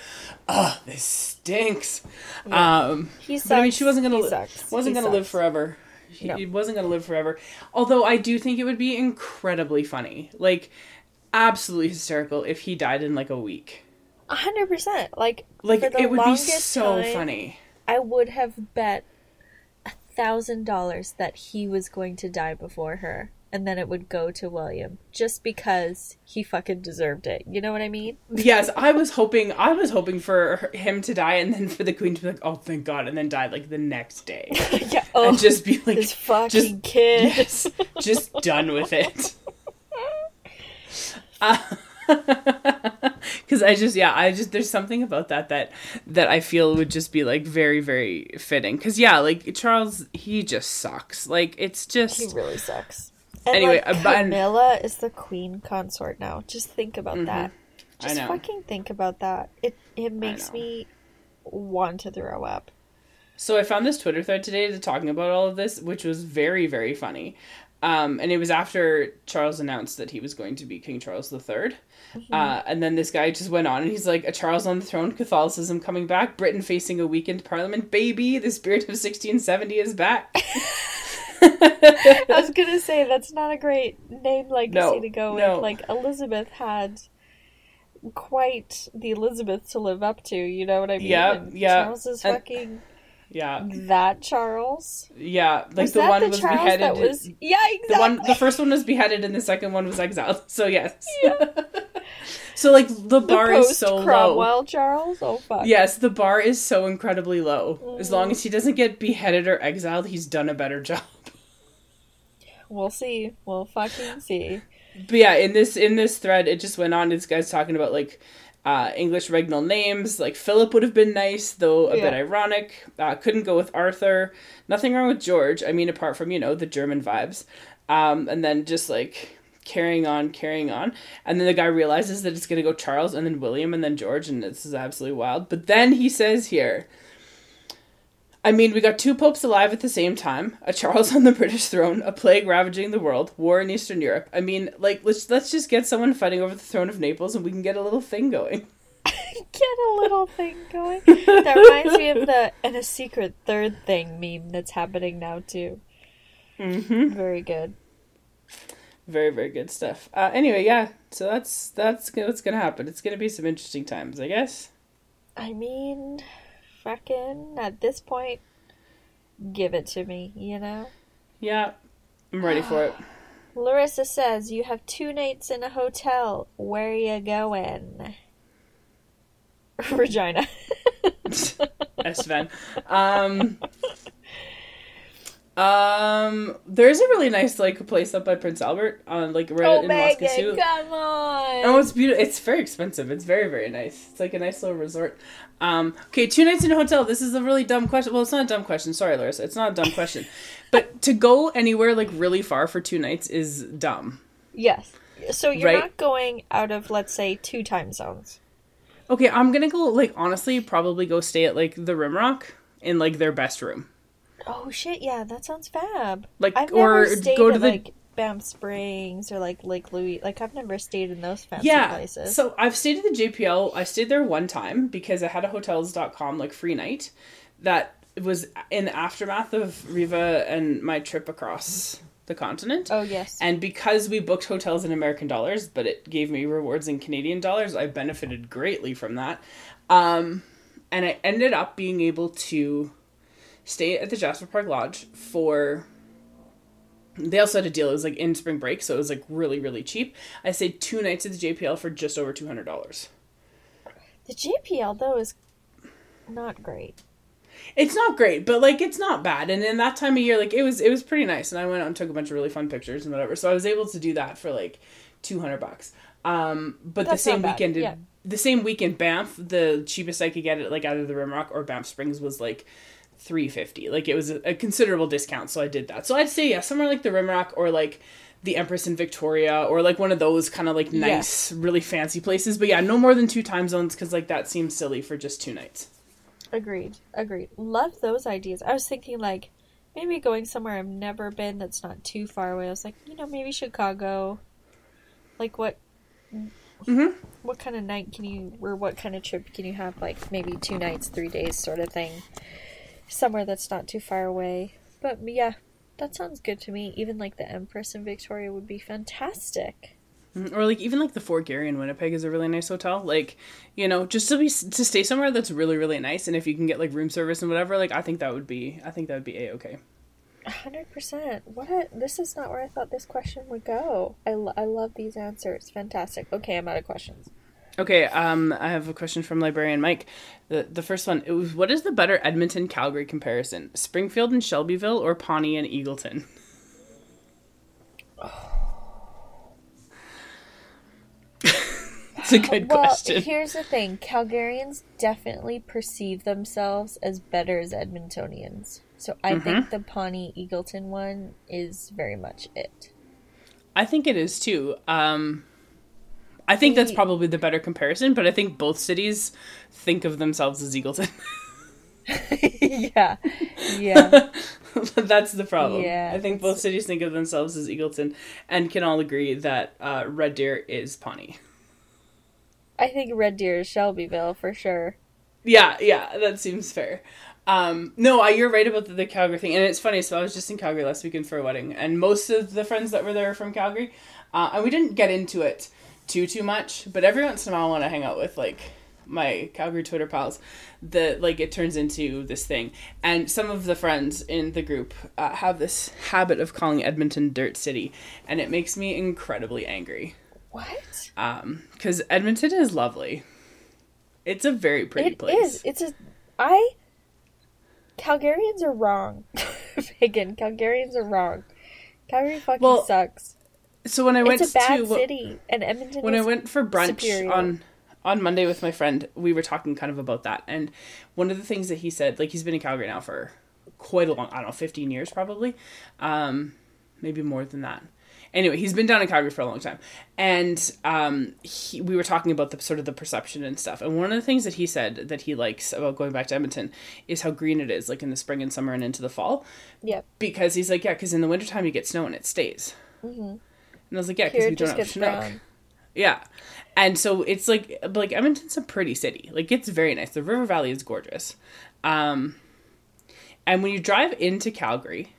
oh, this stinks. Yeah. Um, He sucks. but I mean, she wasn't gonna li- wasn't He gonna live forever. He, No. he wasn't gonna live forever. Although I do think it would be incredibly funny, like absolutely hysterical if he died in like a week. A hundred percent. Like, Like it would be so time, funny. I would have bet a thousand dollars that he was going to die before her, and then it would go to William just because he fucking deserved it. You know what I mean? Yes, I was hoping. I was hoping for him to die, and then for the queen to be like, "Oh, thank God," and then die like the next day, yeah. Oh, and just be like, this fucking just- kid. yes, just done with it. Because I just, yeah, I just, there's something about that that that I feel would just be like very, very fitting. Because yeah, like Charles, he just sucks. Like it's just. He really sucks. And Anyway, like, uh, Camilla is the queen consort now. Just think about that. Mm-hmm. I Just fucking think about that. It it makes me want to throw up. So I found this Twitter thread today to talking about all of this, which was very, very funny. Um, and it was after Charles announced that he was going to be King Charles III. Uh, and then this guy just went on and he's like, A Charles on the throne, Catholicism coming back, Britain facing a weakened parliament, baby, the spirit of 1670 is back. I was gonna say that's not a great name legacy No, to go no. with. Like Elizabeth had quite the Elizabeth to live up to. You know what I mean? Yeah, yeah. Charles is And- fucking yeah, that Charles. yeah. Like Was the one the was Charles beheaded. was? Yeah, exactly. The one, the first one was beheaded, and the second one was exiled. So yes. so like the the bar is post so low. Cromwell Charles. Oh fuck. Yes, the bar is so incredibly low. As long mm. as he doesn't get beheaded or exiled, he's done a better job. We'll see. We'll fucking see. But yeah, in this in this thread, it just went on. This guy's talking about like uh, English regnal names. Like Philip would have been nice, though a bit ironic. Uh, couldn't go with Arthur. Nothing wrong with George. I mean, apart from you know the German vibes. Um, and then just like carrying on, carrying on, and then the guy realizes that it's gonna go Charles and then William and then George, and this is absolutely wild. But then he says here. I mean, we got two popes alive at the same time: a Charles on the British throne, a plague ravaging the world, war in Eastern Europe. I mean, like let's let's just get someone fighting over the throne of Naples, and we can get a little thing going. Get a little thing going. That reminds me of the and a secret third thing meme that's happening now too. Mm-hmm. Very good. Very very good stuff. Uh, anyway, yeah. So that's that's what's gonna happen. It's gonna be some interesting times, I guess. I mean, fucking at this point, give it to me. You know. Yeah, I'm ready for it. Larissa says you have two nights in a hotel. Where you going? Regina. Sven. Um, um, there's a really nice like place up by Prince Albert on like right oh, in Megan, Moscow. come on. Oh, it's beautiful. It's very expensive. It's very, very nice. It's like a nice little resort. Um, okay, two nights in a hotel. This is a really dumb question. Well, it's not a dumb question. Sorry, Larissa. It's not a dumb question. but to go anywhere like really far for two nights is dumb. Yes. So you're Right. not going out of, let's say, two time zones. Okay, I'm gonna go like honestly, probably go stay at like the Rimrock in like their best room. Oh shit! Yeah, that sounds fab. Like I've or never stayed go to at the like Banff Springs or like Lake Louise. Like I've never stayed in those fancy yeah. places. So I've stayed at the JPL. I stayed there one time because I had a hotels.com like free night that was in the aftermath of Reva and my trip across the continent. oh yes. And because we booked hotels in American dollars, but it gave me rewards in Canadian dollars, I benefited greatly from that. Um, and I ended up being able to stay at the Jasper Park Lodge for. They also had a deal. It was like in spring break, so it was like really, really cheap. I stayed two nights at the JPL for just over two hundred dollars. the JPL though is not great. It's not great, but like it's not bad. And in that time of year, like it was it was pretty nice. And I went out and took a bunch of really fun pictures and whatever. So I was able to do that for like two hundred bucks. Um, but That's the same weekend, yeah. the same weekend, Banff, the cheapest I could get it like either the Rimrock or Banff Springs was like 350 like it was a, a considerable discount so i did that so i'd say yeah somewhere like the rimrock or like the empress in victoria or like one of those kind of like nice really fancy places but yeah no more than two time zones because like that seems silly for just two nights Agreed. Agreed. Love those ideas. I was thinking like maybe going somewhere I've never been that's not too far away. I was like, you know, maybe Chicago. Like what Mhm. what kind of night can you or what kind of trip can you have like maybe two nights, 3 days sort of thing. Somewhere that's not too far away. But yeah, that sounds good to me. Even like the Empress in Victoria would be fantastic. Mhm. or like even like the fort garry in winnipeg is a really nice hotel like you know just to be to stay somewhere that's really really nice and if you can get like room service and whatever like i think that would be i think that would be a-okay hundred percent. What a this is not where I thought this question would go. I, lo- I love these answers. Fantastic. Okay, I'm out of questions. Okay, um, I have a question from librarian Mike. The the first one it was what is the better Edmonton Calgary comparison? Springfield and Shelbyville or Pawnee and Eagleton? It's a good question. well, question. here's the thing: Calgarians definitely perceive themselves as better as Edmontonians. So I Mm-hmm. think the Pawnee Eagleton one is very much it. I think it is too. Um, I think that's probably the better comparison, but I think both cities think of themselves as Eagleton. yeah, yeah, that's the problem. Yeah, I think both cities think of themselves as Eagleton and can all agree that uh, Red Deer is Pawnee. I think Red Deer is Shelbyville for sure. Yeah, yeah, that seems fair. Um, no, I, you're right about the, the Calgary thing, and it's funny. So I was just in Calgary last weekend for a wedding, and most of the friends that were there are from Calgary, uh, and we didn't get into it too too much. But every once in a while, when I hang out with like my Calgary Twitter pals, that like it turns into this thing, and some of the friends in the group uh, have this habit of calling Edmonton Dirt City, and it makes me incredibly angry. What? Um, because Edmonton is lovely. It's a very pretty It place. is. It's a. I. Calgarians are wrong. Megan, Calgarians are wrong. Calgary fucking Well, sucks. So when I went It's a bad to city, and Edmonton. when I went for brunch superior. on on Monday with my friend, we were talking kind of about that. And one of the things that he said, like he's been in Calgary now for quite a long, I don't know, 15 years probably. Um maybe more than that. Anyway, he's been down in Calgary for a long time. And um he, we were talking about the sort of the perception and stuff. And one of the things that he said that he likes about going back to Edmonton is how green it is like in the spring and summer and into the fall Yep. because he's like, yeah, because in the wintertime you get snow and it stays. Mhm. And I was like, yeah, because we don't have Chinook. brown. Yeah. And so it's like like Edmonton's a pretty city. Like it's very nice. The River Valley is gorgeous. Um and when you drive into Calgary,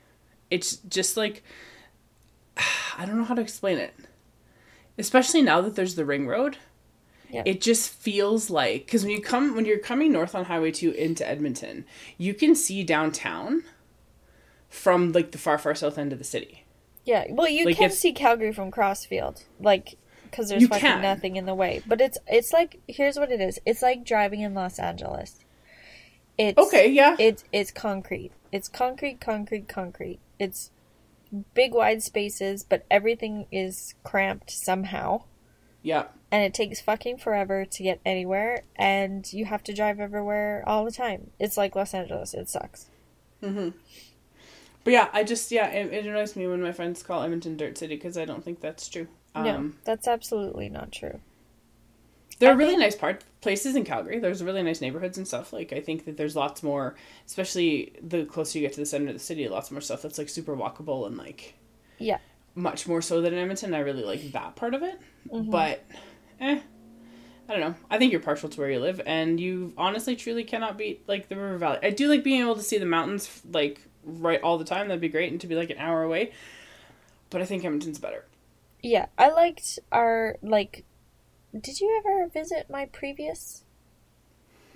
it's just like I don't know how to explain it. Especially now that there's the ring road. Yeah. It just feels like cuz when you come when you're coming north on Highway 2 into Edmonton, you can see downtown from like the far far south end of the city. Yeah. Well, you Like, can see Calgary from Crossfield, like because there's fucking can. nothing in the way. But it's it's like here's what it is. It's like driving in Los Angeles. It's Okay, yeah. It's it's concrete. It's concrete, concrete, concrete. It's big wide spaces, but everything is cramped somehow. yeah. And it takes fucking forever to get anywhere, and you have to drive everywhere all the time. It's like Los Angeles. It sucks. Mm-hmm. But yeah, I just yeah, it, it annoys me when my friends call Edmonton Dirt City because I don't think that's true. Um, no, that's absolutely not true. there are really think- nice part places in Calgary. There's really nice neighborhoods and stuff. Like I think that there's lots more, especially the closer you get to the center of the city, lots more stuff that's like super walkable and like Yeah. much more so than in Edmonton. I really like that part of it, but eh. I don't know. I think you're partial to where you live, and you honestly, truly cannot beat like the River Valley. I do like being able to see the mountains like right all the time. That'd be great, and to be like an hour away. But I think Edmonton's better. Yeah, I liked our like. Did you ever visit my previous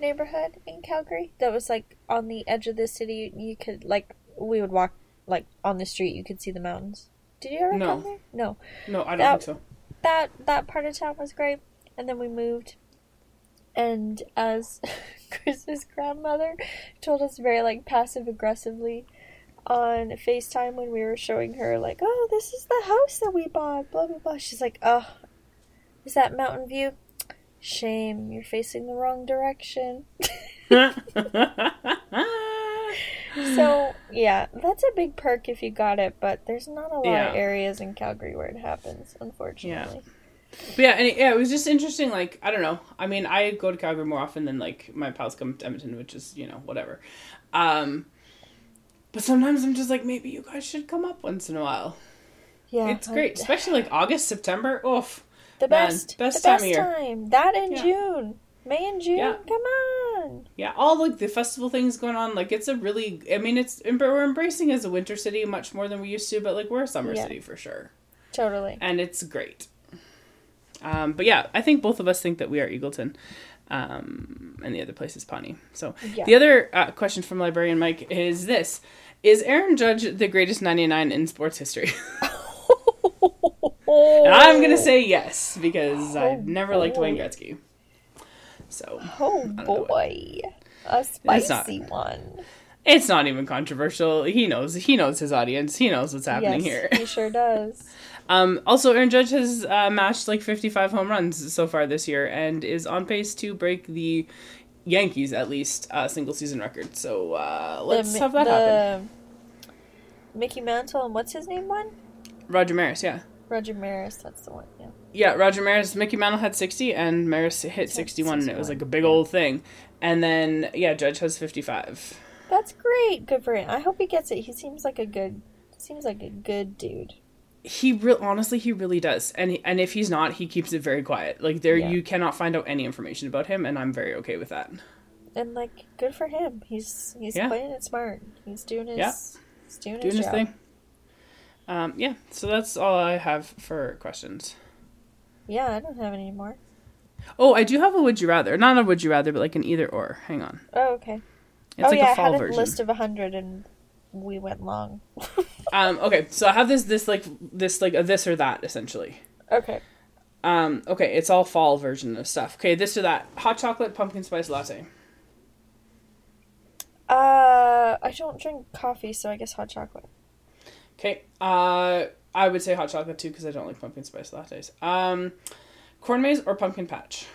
neighborhood in Calgary? That was like on the edge of the city. You could like we would walk like on the street. You could see the mountains. Did you ever No. come there? No. No, I don't That- think so. That that part of town was great, and then we moved. And as Chris's grandmother told us very like passive aggressively on FaceTime when we were showing her like, oh, this is the house that we bought, blah blah blah. She's like, oh, is that Mountain View? Shame, you're facing the wrong direction. So yeah, that's a big perk if you got it, but there's not a lot Yeah. of areas in Calgary where it happens, unfortunately. But yeah, and it, yeah, it was just interesting. Like I don't know. I mean, I go to Calgary more often than like my pals come to Edmonton, which is you know whatever. Um, but sometimes I'm just like, maybe you guys should come up once in a while. Yeah, it's I- great, especially like August, September. Oof. The Man, best, best the time best of year. time. That in Yeah. June, May and June. Yeah. Come on. Yeah, all like the festival things going on. Like it's a really. I mean, it's we're embracing as a winter city much more than we used to, but like we're a summer Yeah. city for sure, Totally. and it's great. Um, but yeah, I think both of us think that we are Eagleton, um, and the other place is Pawnee. So Yeah. the other uh, question from librarian Mike is this: Is Aaron Judge the greatest ninety nine in sports history? and I'm gonna say yes because I Oh, never liked Wayne. Gretzky. So Oh boy, a not- spicy one. it's not even controversial. He knows. He knows his audience. He knows what's happening yes, here. he sure does. Um, also, Aaron Judge has uh, matched like 55 home runs so far this year and is on pace to break the Yankees at least uh, single season record. So uh, let's the, have that the happen. Mickey Mantle and what's his name one? Roger Maris, yeah. Roger Maris. That's the one. Yeah. Yeah, Roger Maris, Mickey Mantle had 60 and Maris hit 61 and it was like a big old thing. And then, yeah, Judge has 55. That's great. Good for him. I hope he gets it. He seems like a good. Seems like a good dude. He real honestly he really does. And he, and if he's not, he keeps it very quiet. Like there Yeah. you cannot find out any information about him and I'm very okay with that. And like, good for him. He's he's Yeah. playing it smart. He's doing his. Yeah. He's doing, Doing his, his thing. Um, yeah, so that's all I have for questions. Yeah, I don't have any more. Oh, I do have a would you rather. Not a would you rather, but like an either or. Hang on. Oh, okay. It's oh like yeah, a fall I had a version. list of a hundred, and we went long. Um, okay, so I have this this like this like a this or that essentially. okay. Um, okay, it's all fall version of stuff. Okay, this or that. Hot chocolate pumpkin spice latte. Uh, I don't drink coffee, so I guess hot chocolate. Okay. Uh, I would say hot chocolate too because I don't like pumpkin spice lattes. Um, corn maze or pumpkin patch.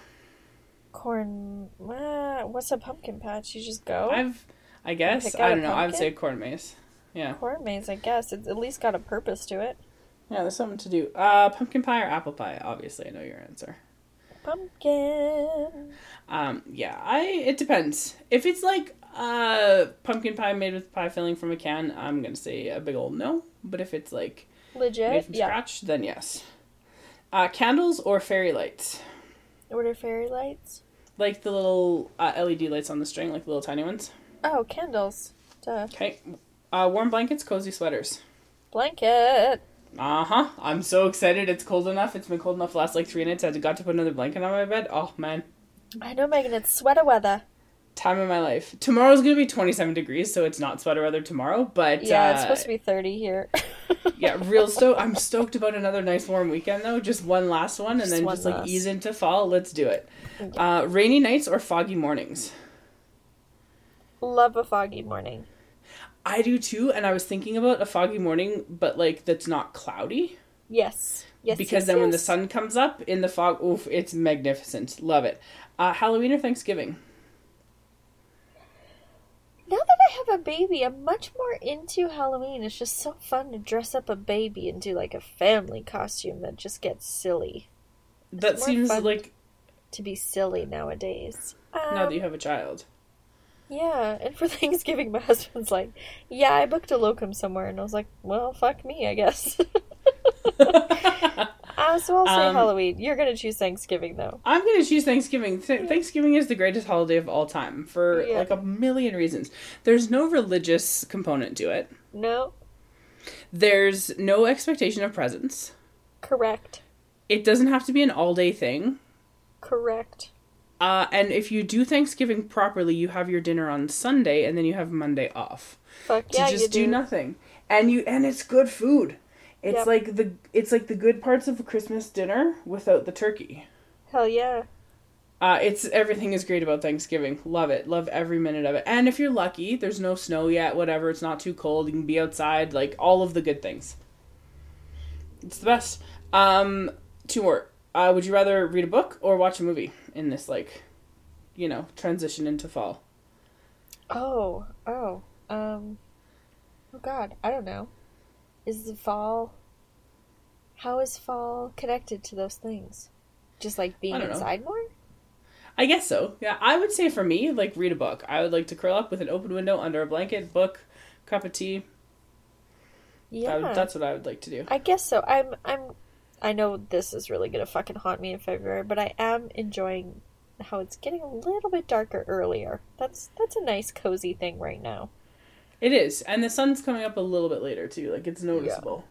Corn. Uh, what's a pumpkin patch? You just go. I've, I guess I don't know. I would pumpkin? say corn maze. Yeah. Corn maze, I guess. It's at least got a purpose to it. Yeah, there's something to do. Uh, pumpkin pie or apple pie? Obviously, I know your answer. Pumpkin. Um, yeah, I it depends. If it's like uh pumpkin pie made with pie filling from a can, I'm gonna say a big old no. But if it's like made Legit. from Yeah. scratch, then yes. Uh, candles or fairy lights, Order fairy lights. like the little uh, LED lights on the string, like the little tiny ones. Oh, candles. Duh. Okay. Uh, warm blankets, cozy sweaters. Blanket. Uh huh. I'm so excited. It's cold enough. It's been cold enough the last like three nights. I got to put another blanket on my bed. Oh man. I know, Megan. It's sweater weather. time of my life. Tomorrow's gonna be 27 degrees, so it's not sweater weather tomorrow. But Yeah, uh, it's supposed to be thirty here. yeah, real stoked. I'm stoked about another nice warm weekend though. Just one last one, and Just then one just like ease into fall. Let's do it. Uh, rainy nights or foggy mornings. Love a foggy morning. I do too, and I was thinking about a foggy morning, but like that's not cloudy. Yes. Yes. because yes, then when the sun comes up in the fog, oof, it's magnificent. Love it. Uh, Halloween or Thanksgiving? Now that I have a baby, I'm much more into Halloween. It's just so fun to dress up a baby and do like a family costume that just gets silly. That more seems like To be silly nowadays. Um, now that you have a child. Yeah, and for Thanksgiving, my husband's like, "Yeah, I booked a locum somewhere," and I was like, "Well, fuck me, I guess." uh, so I'll say Um, Halloween. You're gonna choose Thanksgiving, though. I'm gonna choose Thanksgiving. Th- Thanksgiving is the greatest holiday of all time for Yeah. like a million reasons. There's no religious component to it. No, There's no expectation of presents. correct, It doesn't have to be an all day thing. correct. Uh, and if you do Thanksgiving properly, you have your dinner on Sunday and then you have Monday off Fuck to yeah, just you do do. nothing. And you and it's good food. It's Yep. like the it's like the good parts of a Christmas dinner without the turkey. Hell yeah. Uh, it's everything is great about Thanksgiving. Love it. Love every minute of it. And if you're lucky, there's no snow yet. Whatever. It's not too cold. You can be outside. Like all of the good things. It's the best. Um, two more. Uh, would you rather read a book or watch a movie in this like, you know, transition into fall? Oh, oh. Um, oh God, I don't know. Is the fall? How is fall connected to those things? Just like being I don't know. inside more. I guess so. Yeah, I would say for me, like read a book. I would like to curl up with an open window under a blanket, book, cup of tea. Yeah, would- that's what I would like to do. I guess so. I'm. I'm. I know this is really gonna fucking haunt me in February, but I am enjoying how it's getting a little bit darker earlier. That's that's a nice cozy thing right now. It is, and the sun's coming up a little bit later too. Like it's noticeable.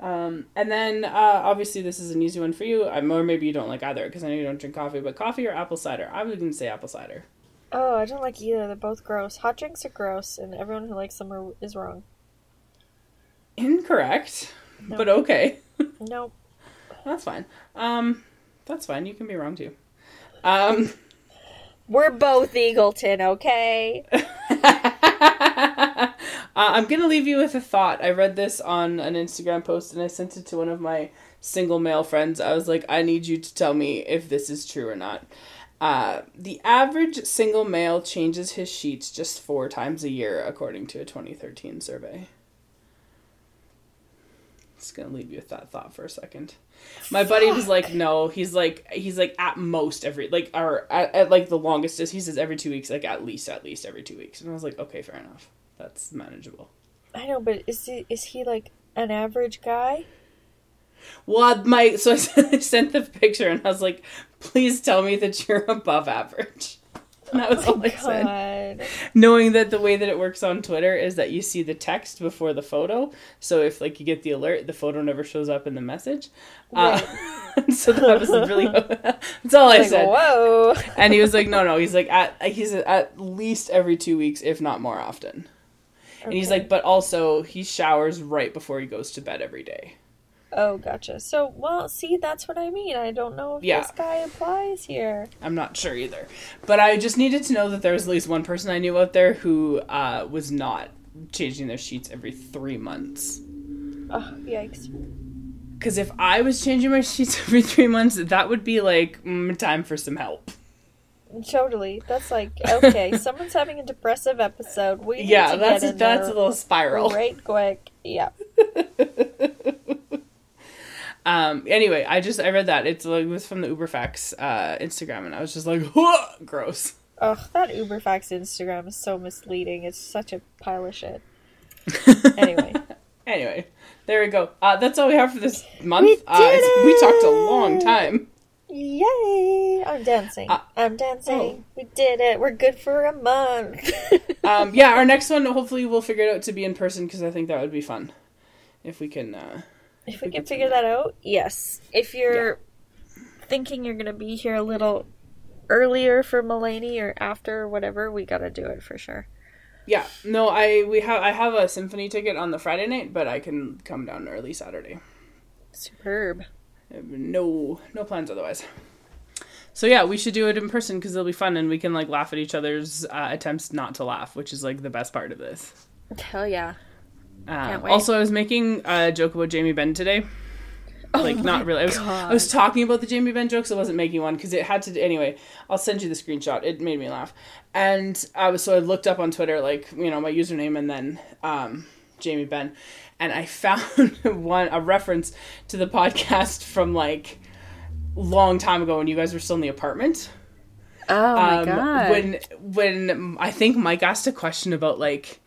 Um, and then uh, obviously this is an easy one for you, um, or maybe you don't like either because I know you don't drink coffee. But coffee or apple cider? I wouldn't say apple cider. Oh, I don't like either. They're both gross. Hot drinks are gross, and everyone who likes them are, is wrong. Incorrect, No. but okay, Nope. that's fine. Um, that's fine. You can be wrong too. Um. We're both Eagleton, okay? uh, I'm gonna leave you with a thought. I read this on an Instagram post and I sent it to one of my single male friends. I was like, I need you to tell me if this is true or not. Uh, the average single male changes his sheets just four times a year, according to a 2013 survey. Just gonna leave you with that thought for a second. My buddy was like, no, he's like, he's like at most every like, or at, at like the longest is he says every two weeks, like at least at least every two weeks, and I was like, okay, fair enough, that's manageable. I know, but is he is he like an average guy? Well, my so I sent the picture and I was like, please tell me that you're above average. And that was all I said. Oh Knowing that the way that it works on Twitter is that you see the text before the photo. So if like you get the alert, the photo never shows up in the message. Uh, so that was really that's all I Like, said. whoa. And he was like, no, no. He's like at he's at least every two weeks, if not more often. And he's like, but also he showers right before he goes to bed every day. Oh, gotcha. So, well, see, that's what I mean. I don't know if Yeah. this guy applies here. I'm not sure either. But I just needed to know that there was at least one person I knew out there who uh, was not changing their sheets every three months. Oh, yikes. Because if I was changing my sheets every three months, that would be like mm, time for some help. Totally. That's like, okay, someone's having a depressive episode. We need yeah, to that's get a, in that's a little spiral. right quick. Yeah. Um. Anyway, I just I read that it's like it was from the UberFacts uh, Instagram, and I was just like, gross. Ugh, that UberFacts Instagram is so misleading. It's such a pile of shit. Anyway. Anyway, there we go. Uh, that's all we have for this month. We uh, did it's- we talked a long time. Yay! I'm dancing. Uh, I'm dancing. oh. We did it. We're good for a month. um, yeah, our next one, hopefully, we'll figure it out to be in person because I think that would be fun. If we can, uh, if we we can figure that out, yes. If you're thinking you're going to be here a little earlier for Mulaney or after or whatever, we got to do it for sure. yeah, no, I we have I have a symphony ticket on the Friday night, but I can come down early Saturday. Superb. No, no plans otherwise. So yeah, we should do it in person because it'll be fun and we can like laugh at each other's uh, attempts not to laugh, which is like the best part of this. Hell yeah. Wait. also, I was making a joke about Jamie Ben today. like not really. I was I was talking about the Jamie Ben jokes. I wasn't making one because it had to. Anyway, I'll send you the screenshot. It made me laugh, and I was so I looked up on Twitter like you know my username and then um, Jamie Ben, and I found one a reference to the podcast from like long time ago when you guys were still in the apartment. Oh my Um, When when I think Mike asked a question about like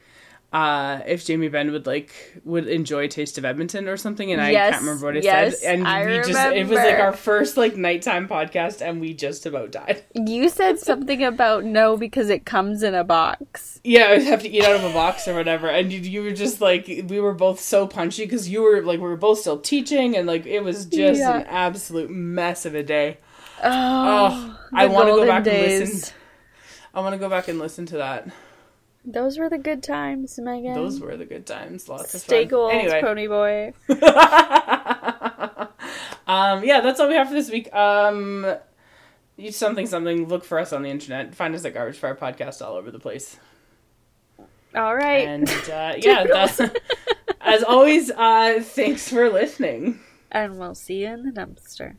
uh if Jamie Ben would like would enjoy Taste of Edmonton or something and I can't remember what it yes, said and I we just it was like our first like nighttime podcast and we just about died. You said something about no because it comes in a box. Yeah, I have to eat out of a box or whatever and you, you were just like we were both so punchy cuz you were like we were both still teaching and like it was just Yeah. an absolute mess of a day. Oh, Oh, I want to go back and listen. I want to go back and listen to that. Those were the good times, Megan. Those were the good times. Lots of Stay fun. gold, Anyway. pony boy. um, yeah, that's all we have for this week. Um, you something something. Look for us on the internet. Find us at Garbage Fire Podcast all over the place. All right. And uh, yeah, that's as always. Uh, thanks for listening. and we'll see you in the dumpster.